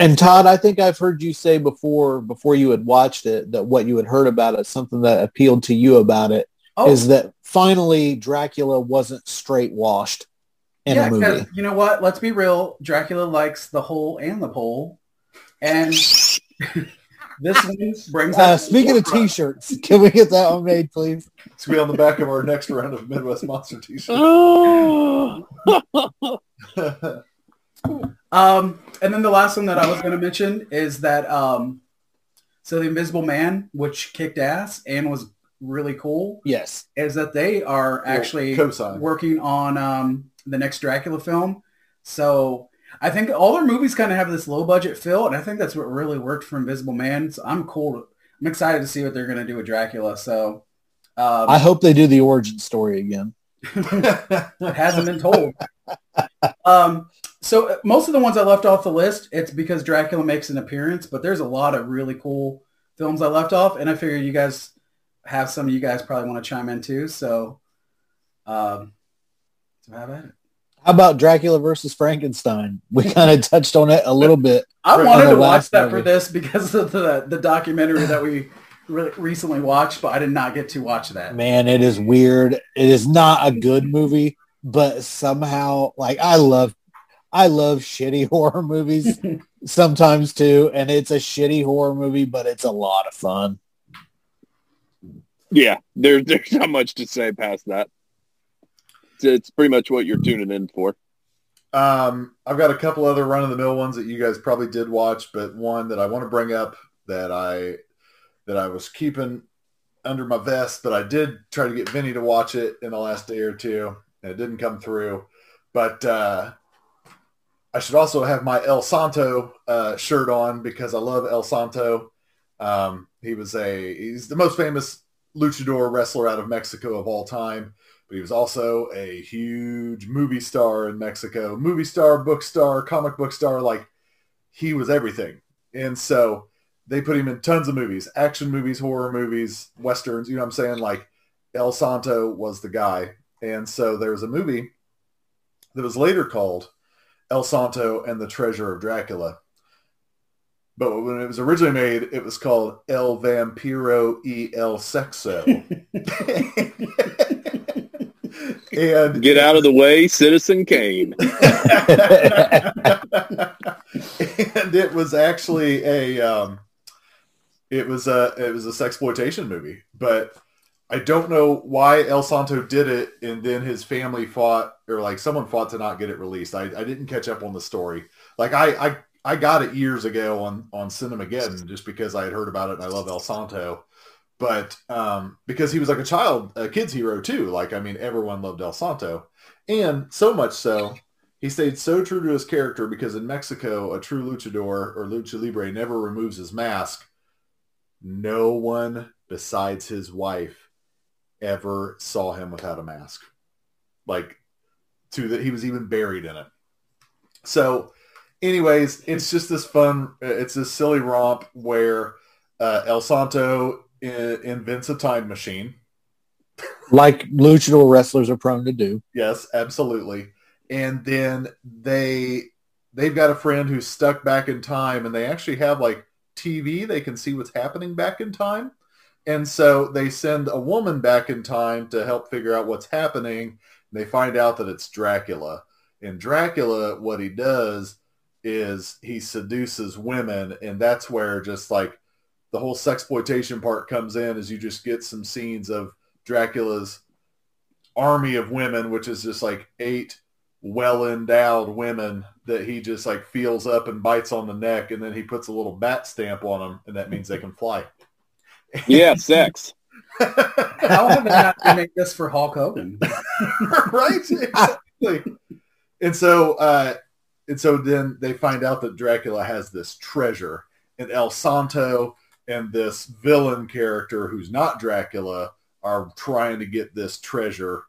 And Todd, I think I've heard you say before, before you had watched it, that what you had heard about it, something that appealed to you about it, is Oh, that finally Dracula wasn't straight washed in a movie. you know what? Let's be real. Dracula likes the hole and the pole, and this one brings. Uh, us- speaking of t-shirts, can we get that one made, please? It's gonna be on the back of our next round of Midwest Monster T-shirts. Oh, Um, and then the last one that I was going to mention is that um, so the Invisible Man, which kicked ass and was really cool, Yes. is that they are actually cosign. working on um, the next Dracula film. So I think all their movies kind of have this low budget feel, and I think that's what really worked for Invisible Man. So I'm cool. I'm excited to see what they're going to do with Dracula. So um, I hope they do the origin story again. it hasn't been told. um, so uh, most of the ones I left off the list, it's because Dracula makes an appearance, but there's a lot of really cool films I left off, and I figured you guys have some you guys probably want to chime in too. So, um, so have at it. How about Dracula versus Frankenstein? We kind of touched on it a little bit. I wanted to watch last that for this because of the the documentary that we re- recently watched, but I did not get to watch that. Man, it is weird. It is not a good movie, but somehow, like, I love, I love shitty horror movies sometimes too, and it's a shitty horror movie, but it's a lot of fun. yeah. There's there's not much to say past that. It's, pretty much what you're tuning in for. Um, I've got a couple other run-of-the-mill ones that you guys probably did watch, but one that I want to bring up that I that I was keeping under my vest, but I did try to get Vinny to watch it in the last day or two, and it didn't come through. But uh, I should also have my El Santo uh, shirt on because I love El Santo. Um, he was a he's the most famous luchador wrestler out of Mexico of all time but he was also a huge movie star in Mexico. Movie star, book star, comic book star, like he was everything. And so they put him in tons of movies, action movies, horror movies, westerns, you know what I'm saying? Like El Santo was the guy. And so there was a movie that was later called El Santo and the Treasure of Dracula. But when it was originally made, it was called El Vampiro y El Sexo. and Get out of the way, Citizen Kane. and it was actually a um, it was a it was a sexploitation movie, but I don't know why El Santo did it, and then his family fought or like someone fought to not get it released. I, I didn't catch up on the story. Like I, I I got it years ago on on Cinemageddon just because I had heard about it and I love El Santo. But um, because he was like a child, a kid's hero too. Like I mean, everyone loved El Santo, and so much so he stayed so true to his character because in Mexico, a true luchador or lucha libre never removes his mask. No one besides his wife ever saw him without a mask. Like to that he was even buried in it. So anyways, it's just this fun it's this silly romp where uh, El Santo i- invents a time machine. like luchador wrestlers are prone to do. Yes, absolutely. And then they they've got a friend who's stuck back in time and they actually have like TV, they can see what's happening back in time. And so they send a woman back in time to help figure out what's happening. They find out that it's Dracula. And Dracula, what he does is he seduces women, and that's where just like the whole sexploitation part comes in, is you just get some scenes of Dracula's army of women, which is just like eight well endowed women that he just like feels up and bites on the neck, and then he puts a little bat stamp on them, and that means they can fly. Yeah, sex. How have they not remake this for Hulk Hogan? right? Exactly. and so, uh, and so then they find out that Dracula has this treasure, and El Santo and this villain character who's not Dracula are trying to get this treasure.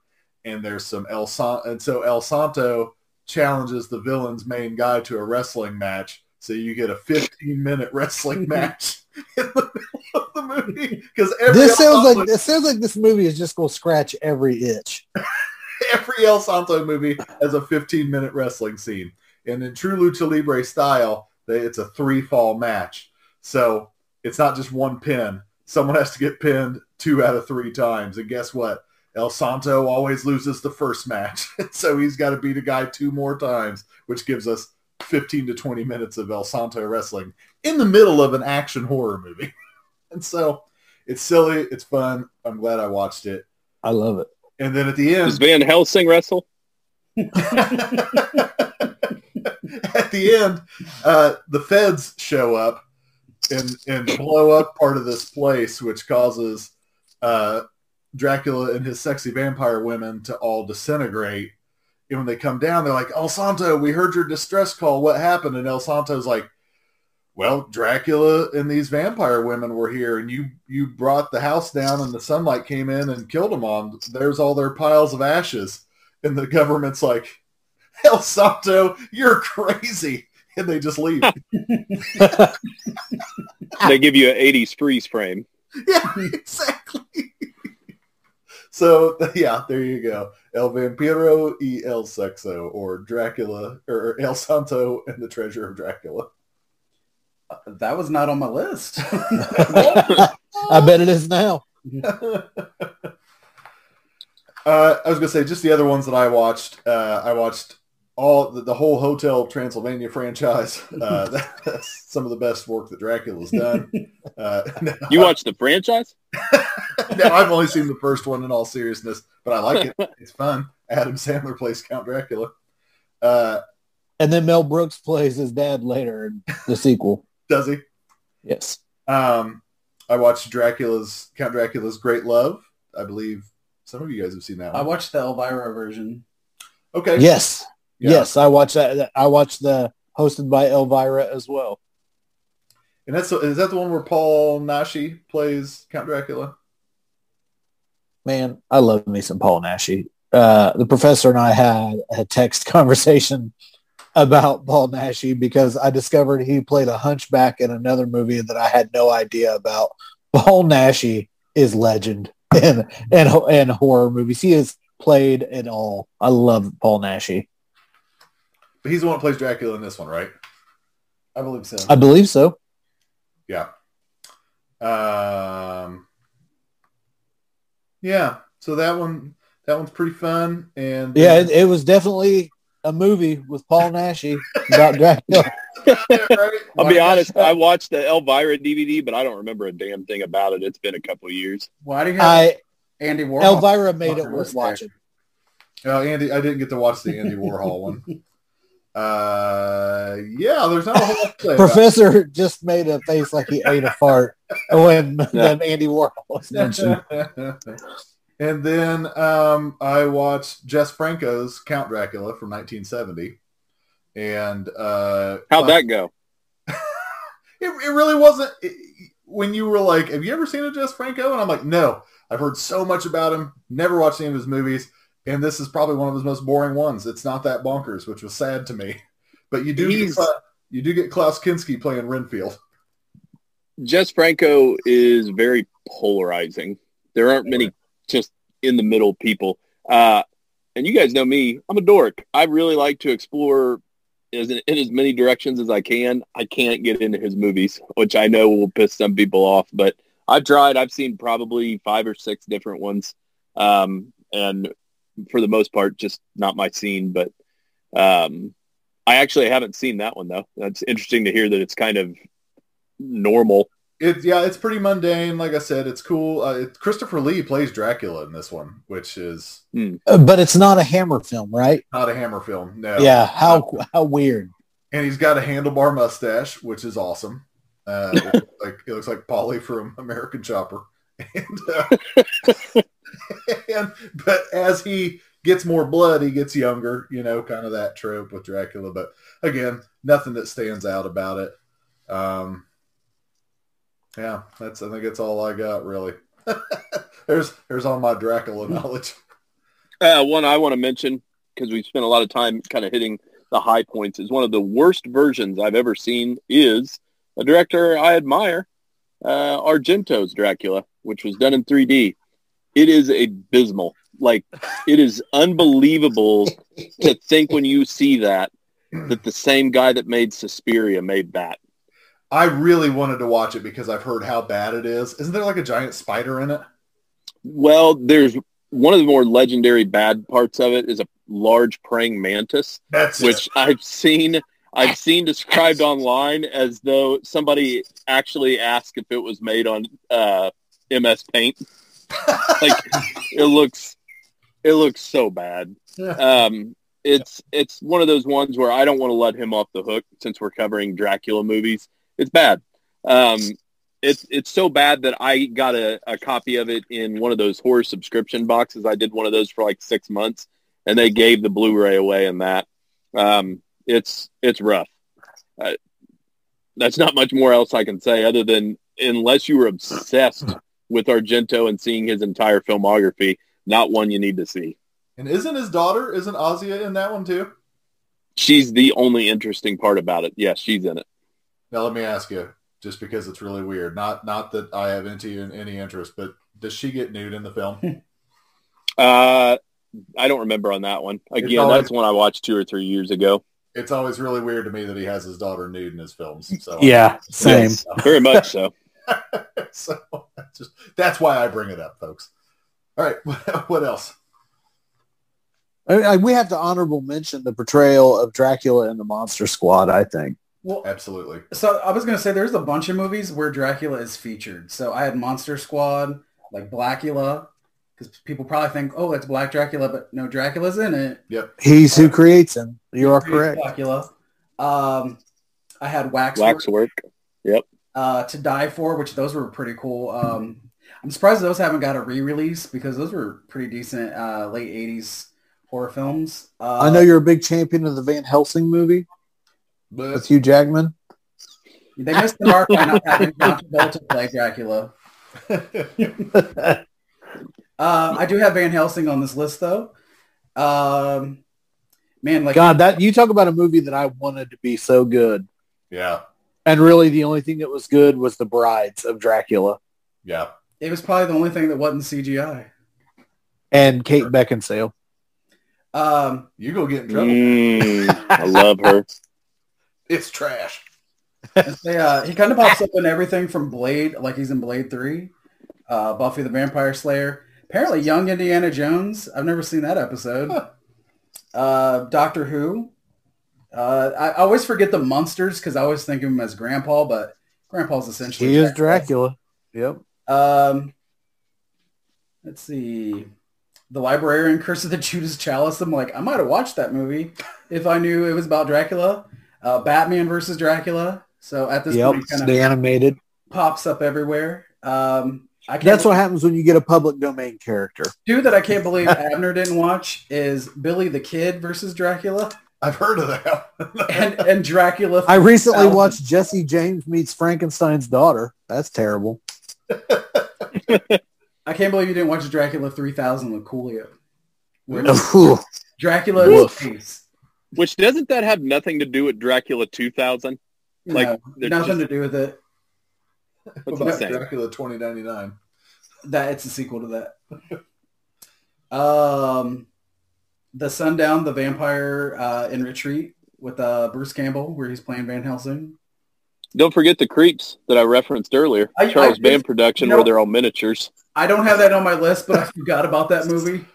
And there's some El San- and so El Santo challenges the villain's main guy to a wrestling match. So you get a 15 minute wrestling match in the middle of the movie because This sounds like this sounds like this movie is just gonna scratch every itch. every El Santo movie has a 15 minute wrestling scene. And in true lucha libre style, it's a three fall match. So it's not just one pin. Someone has to get pinned two out of three times. And guess what? El Santo always loses the first match. so he's got to beat a guy two more times, which gives us 15 to 20 minutes of El Santo wrestling in the middle of an action horror movie. and so it's silly. It's fun. I'm glad I watched it. I love it. And then at the end, Does Van Helsing wrestle? at the end, uh, the feds show up and and blow up part of this place, which causes uh, Dracula and his sexy vampire women to all disintegrate. And when they come down, they're like, El Santo, we heard your distress call. What happened? And El Santo's like, well, Dracula and these vampire women were here, and you you brought the house down, and the sunlight came in and killed them all. There's all their piles of ashes, and the government's like, El Santo, you're crazy, and they just leave. They give you an 80s freeze frame. yeah, exactly. so yeah, there you go. El Vampiro y El Sexo, or Dracula, or El Santo and the Treasure of Dracula. That was not on my list. I bet it is now. uh, I was gonna say just the other ones that I watched. Uh, I watched all the, the whole Hotel Transylvania franchise. Uh, that's some of the best work that Dracula's done. Uh, no, You watch the franchise? no, I've only seen the first one in all seriousness, but I like it. It's fun. Adam Sandler plays Count Dracula. Uh, And then Mel Brooks plays his dad later in the sequel. does he? Yes. Um, I watched Dracula's Count Dracula's Great Love. I believe some of you guys have seen that I watched the Elvira version. Okay. Yes. Yeah. Yes. I watched that. I watched the hosted by Elvira as well. And that's is that the one where Paul Naschy plays Count Dracula? Man, I love me some Paul Naschy. Uh, the professor and I had a text conversation about Paul Naschy because I discovered he played a hunchback in another movie that I had no idea about. Paul Naschy is legend in in, in horror movies. He has played it all. I love Paul Naschy. But he's the one who plays Dracula in this one, right? I believe so. I believe so. Yeah. Um. Yeah. So that one, that one's pretty fun, and Yeah, it, it was definitely a movie with Paul Naschy about Dracula. I'll be honest. I watched the Elvira DVD, but I don't remember a damn thing about it. It's been a couple of years. Why do you have I Andy Warhol? Elvira made it worth watching. Oh, Andy, I didn't get to watch the Andy Warhol one. Uh, yeah, there's not a whole lot to say. about. Professor just made a face like he ate a fart when when Andy Warhol was mentioned. and then um, I watched Jess Franco's Count Dracula from 1970, and uh, How'd that go? It, it really wasn't. it- when you were like, "Have you ever seen a Jess Franco?" and I'm like, "No, I've heard so much about him. Never watched any of his movies, and this is probably one of his most boring ones. It's not that bonkers, which was sad to me. But you do get He's- you do get Klaus Kinski playing Renfield. Jess Franco is very polarizing. There aren't many just in the middle people. Uh, and you guys know me. I'm a dork. I really like to explore as in, in as many directions as I can. I can't get into his movies, which I know will piss some people off. But I've tried. I've seen probably five or six different ones, um, and for the most part, just not my scene. But um, I actually haven't seen that one though. That's interesting to hear that it's kind of normal. It yeah, it's pretty mundane. Like I said, it's cool. Uh, it, Christopher Lee plays Dracula in this one, which is Uh, But it's not a Hammer film, right? not a Hammer film. No. Yeah. How how weird. and he's got a handlebar mustache, which is awesome. Uh, it looks like it looks like Polly from American Chopper, and, uh, and but as he gets more blood, he gets younger. You know, kind of that trope with Dracula. But again, nothing that stands out about it. Um, yeah, that's I think that's all I got really. there's there's all my Dracula knowledge. Uh, one I want to mention because we spent a lot of time kind of hitting the high points is one of the worst versions I've ever seen is a director I admire, uh, Argento's Dracula, which was done in 3D. It is abysmal. Like it is unbelievable to think when you see that that the same guy that made Suspiria made that. I really wanted to watch it because I've heard how bad it is. Isn't there like a giant spider in it? Well, there's one of the more legendary bad parts of it is a large praying mantis. That's which I've seen I've seen described online as though somebody actually asked if it was made on uh, MS Paint. Like it looks it looks so bad. Um, it's it's one of those ones where I don't want to let him off the hook since we're covering Dracula movies. It's bad. Um, it's it's so bad that I got a, a copy of it in one of those horror subscription boxes. I did one of those for like six months, and they gave the Blu-ray away in that. Um, it's it's rough. Uh, that's not much more else I can say other than unless you were obsessed with Argento and seeing his entire filmography, not one you need to see. And isn't his daughter, isn't Asia in that one too? She's the only interesting part about it. Yes, she's in it. Now let me ask you, just because it's really weird. Not not that I have into in any interest, but does she get nude in the film? Uh, I don't remember on that one. Again, always- that's one I watched two or three years ago. it's always really weird to me that he has his daughter nude in his films. So Yeah, same. Yes, very much so. so that's just that's why I bring it up, folks. All right, what else? I- I- we have to honorable mention the portrayal of Dracula in the Monster Squad. I think. Well, Absolutely. so I was gonna say there's a bunch of movies where Dracula is featured. So I had Monster Squad, like Blackula, because people probably think, oh, that's Black Dracula, but no, Dracula's in it. Yep. He's who creates him. You are correct. Blackula. Um, I had Waxwork, Waxwork. Uh, To Die For, which those were pretty cool. Um, I'm surprised those haven't got a re-release because those were pretty decent uh, late '80s horror films. Uh, I know you're a big champion of the Van Helsing movie But with Hugh Jackman. They missed the mark by not having John Travolta play Dracula. Uh, I do have Van Helsing on this list though. Um, man, like God, that you talk about a movie that I wanted to be so good, yeah, and really the only thing that was good was The Brides of Dracula yeah. it was probably the only thing that wasn't CGI. and Kate Beckinsale. Um, You go get in trouble. Mm, I love her. It's trash. they, uh, he kind of pops up in everything from Blade, like he's in Blade Three, uh, Buffy the Vampire Slayer. Apparently, Young Indiana Jones. I've never seen that episode. Huh. Uh, Doctor Who. Uh, I, I always forget the monsters because I always think of him as Grandpa, but Grandpa's essentially He is Dracula. Yep. Um, let's see. The Librarian, Curse of the Judas Chalice. I'm like, I might have watched that movie if I knew it was about Dracula. Uh, Batman versus Dracula. So at this Yep. point, kind of The animated. pops up everywhere. Um, I can't That's what happens when you get a public domain character. two that I can't believe Abner didn't watch is Billy the Kid versus Dracula I've heard of that. and and Dracula. I recently Thousand. watched Jesse James meets Frankenstein's daughter. That's terrible. I can't believe you didn't watch Dracula 3000 with Coolio. Where Dracula in Woof. Which doesn't that have nothing to do with Dracula 2000? Like, No, nothing just- to do with it. That's What about. Dracula 2099? That it's a sequel to that. um, the Sundown, the Vampire uh, in Retreat with uh, Bruce Campbell, where he's playing Van Helsing. Don't forget the creeps that I referenced earlier. I- Charles I- Band production you know- where they're all miniatures. I don't have that on my list, but I forgot about that movie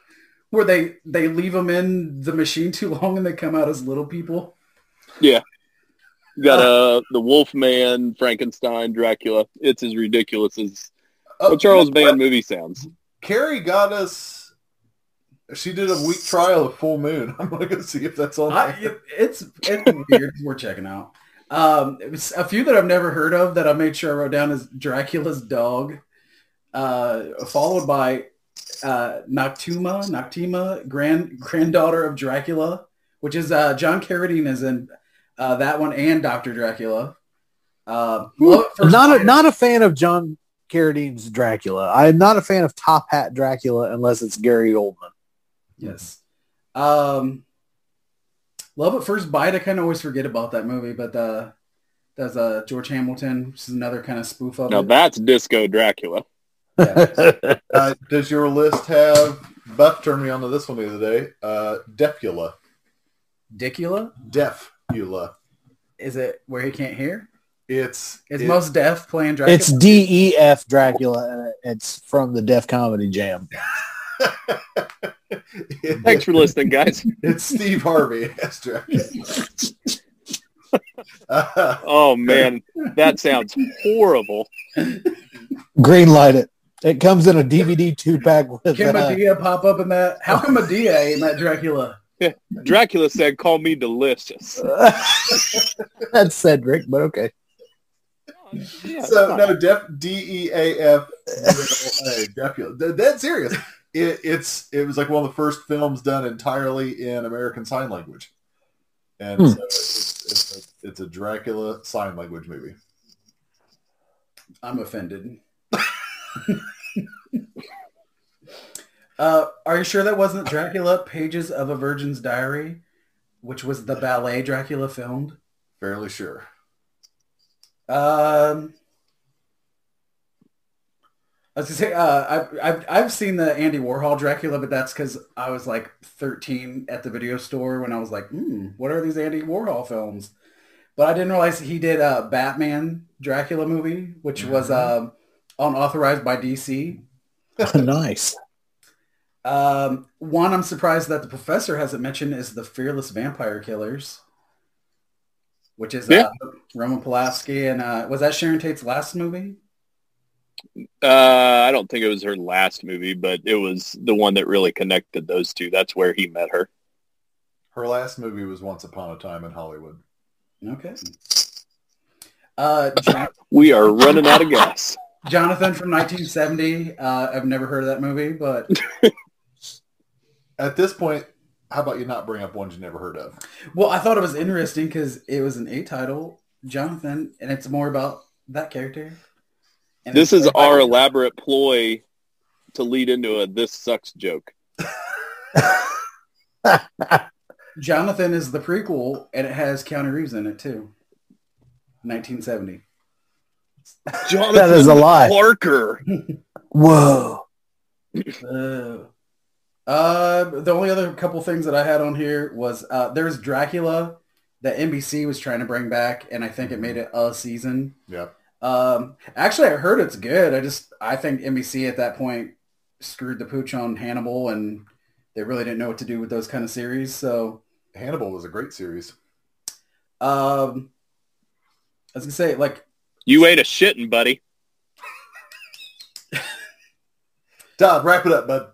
where they they leave them in the machine too long and they come out as little people. You got uh, the Wolfman, Frankenstein, Dracula. It's as ridiculous as a Charles Band movie sounds. Carrie got us. She did a week trial of Full Moon. I'm gonna go see if that's on. I, there. it's it's weird. We're checking out. Um, it a few that I've never heard of that I made sure I wrote down is Dracula's dog, uh, followed by uh, Noctuma, Noctima, grand granddaughter of Dracula, which is uh, John Carradine is in uh, that one and Doctor Dracula. Uh, well, Not a, not a fan of John Carradine's Dracula. I'm not a fan of Top Hat Dracula unless it's Gary Oldman. Yes. Um, Love at First Bite. I kind of always forget about that movie, but uh, that's uh, George Hamilton, which is another kind of spoof of Now it. that's Disco Dracula. Yeah. Uh, does your list have? Buff turned me on to this one the other day. Uh, Deafula. Dicula? Deafula. Is it where he can't hear? It's Is it- most deaf playing Dracula? it's D E F Dracula. and It's from the Def Comedy Jam. it- Thanks for listening, guys. It's Steve Harvey as Dracula. Uh, Oh man, that sounds horrible. Green light it. It comes in a DVD two pack with. Can Uh, Madea pop up in that? How come Madea ain't that Dracula? Dracula said, "Call me delicious." that's Cedric, but okay. Yeah, so no, Def D E A F A Deafula. Th- That's serious. It, it's it was like one of the first films done entirely in American Sign Language, and Hmm. so it's, it's, a, it's a Dracula sign language movie. I'm offended. uh, are you sure that wasn't Dracula Pages of a Virgin's Diary, which was the ballet Dracula filmed? Fairly sure. Um, I was gonna say, uh, I've, I've, I've seen the Andy Warhol Dracula, but that's because I was like 13 at the video store when I was like, hmm, what are these Andy Warhol films? But I didn't realize he did a Batman Dracula movie, which was um, unauthorized by DC. nice. Um, one I'm surprised that the professor hasn't mentioned is the Fearless Vampire Killers, which is Yeah. uh, Roman Polanski and uh, was that Sharon Tate's last movie? Uh, I don't think it was her last movie, but it was the one that really connected those two. That's where he met her. Her last movie was Once Upon a Time in Hollywood. Okay. Uh, Jo- We are running out of gas. Jonathan from 1970. Uh, I've never heard of that movie, but At this point, how about you not bring up ones you never heard of? well, I thought it was interesting because it was an A title, Jonathan, and it's more about that character. And This is our elaborate ploy to lead into a "this sucks" joke. Jonathan is the prequel, and it has Keanu Reeves in it too. 1970. Jonathan That is a lie. Parker. Whoa. Uh, Uh, the only other couple things that I had on here was uh, there's Dracula that NBC was trying to bring back, and I think it made it a season. Yep. Um, actually, I heard it's good. I just I think NBC at that point screwed the pooch on Hannibal, and they really didn't know what to do with those kind of series. So Hannibal was a great series. um, I was gonna say like You ate a shitting, buddy. Todd, wrap it up, bud.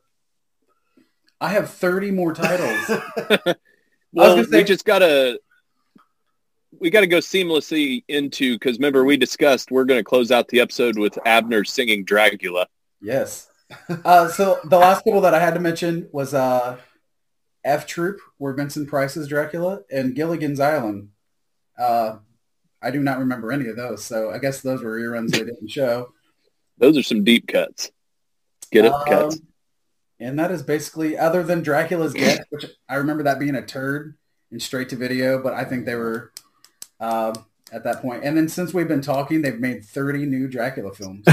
I have 30 more titles. Well, gonna say- we just gotta we gotta go seamlessly into because remember we discussed we're gonna close out the episode with Abner singing Dracula. yes. Uh, so the last couple that I had to mention was uh, F Troop, where Vincent Price is Dracula, and Gilligan's Island. Uh, I do not remember any of those, so I guess those were reruns they didn't show. Those are some deep cuts. Get it? Um, cuts. And that is basically, other than Dracula's Death, which I remember that being a turd and straight to video, but I think they were um, at that point. And then since we've been talking, they've made 30 new Dracula films.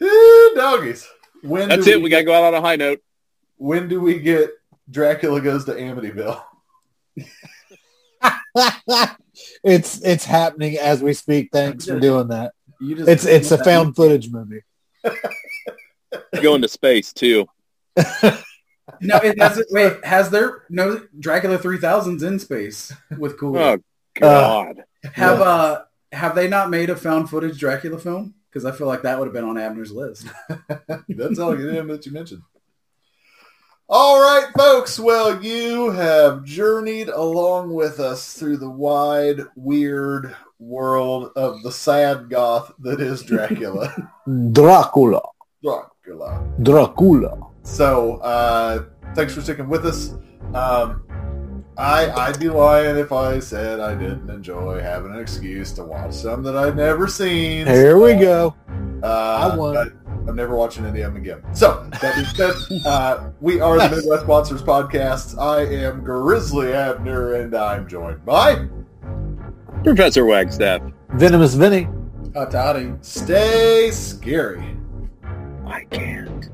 Doggies. When That's do it. We gotta go out on a high note. When do we get Dracula goes to Amityville? it's it's happening as we speak. Thanks for doing that. You just It's it's a found footage movie. Going to space too. No, it doesn't. Wait, has there no Dracula 3000s in space with cool? Oh God. have uh have they not made a found footage Dracula film? Because I feel like that would have been on Abner's list. That's all you that you mentioned. All right, folks. Well, you have journeyed along with us through the wide, weird world of the sad goth that is Dracula. Dracula. Dracula. Dracula. So, uh, thanks for sticking with us. Um, I I'd be lying if I said I didn't enjoy having an excuse to watch some that I've never seen. Here we go. Uh, I won. but I'm never watching any of them again. So that being said, uh, we are the Midwest Monsters Podcast. I am Grizzly Abner, and I'm joined by Professor Wagstaff. Venomous Vinny. Uh, Toddy. Stay Scary. I can.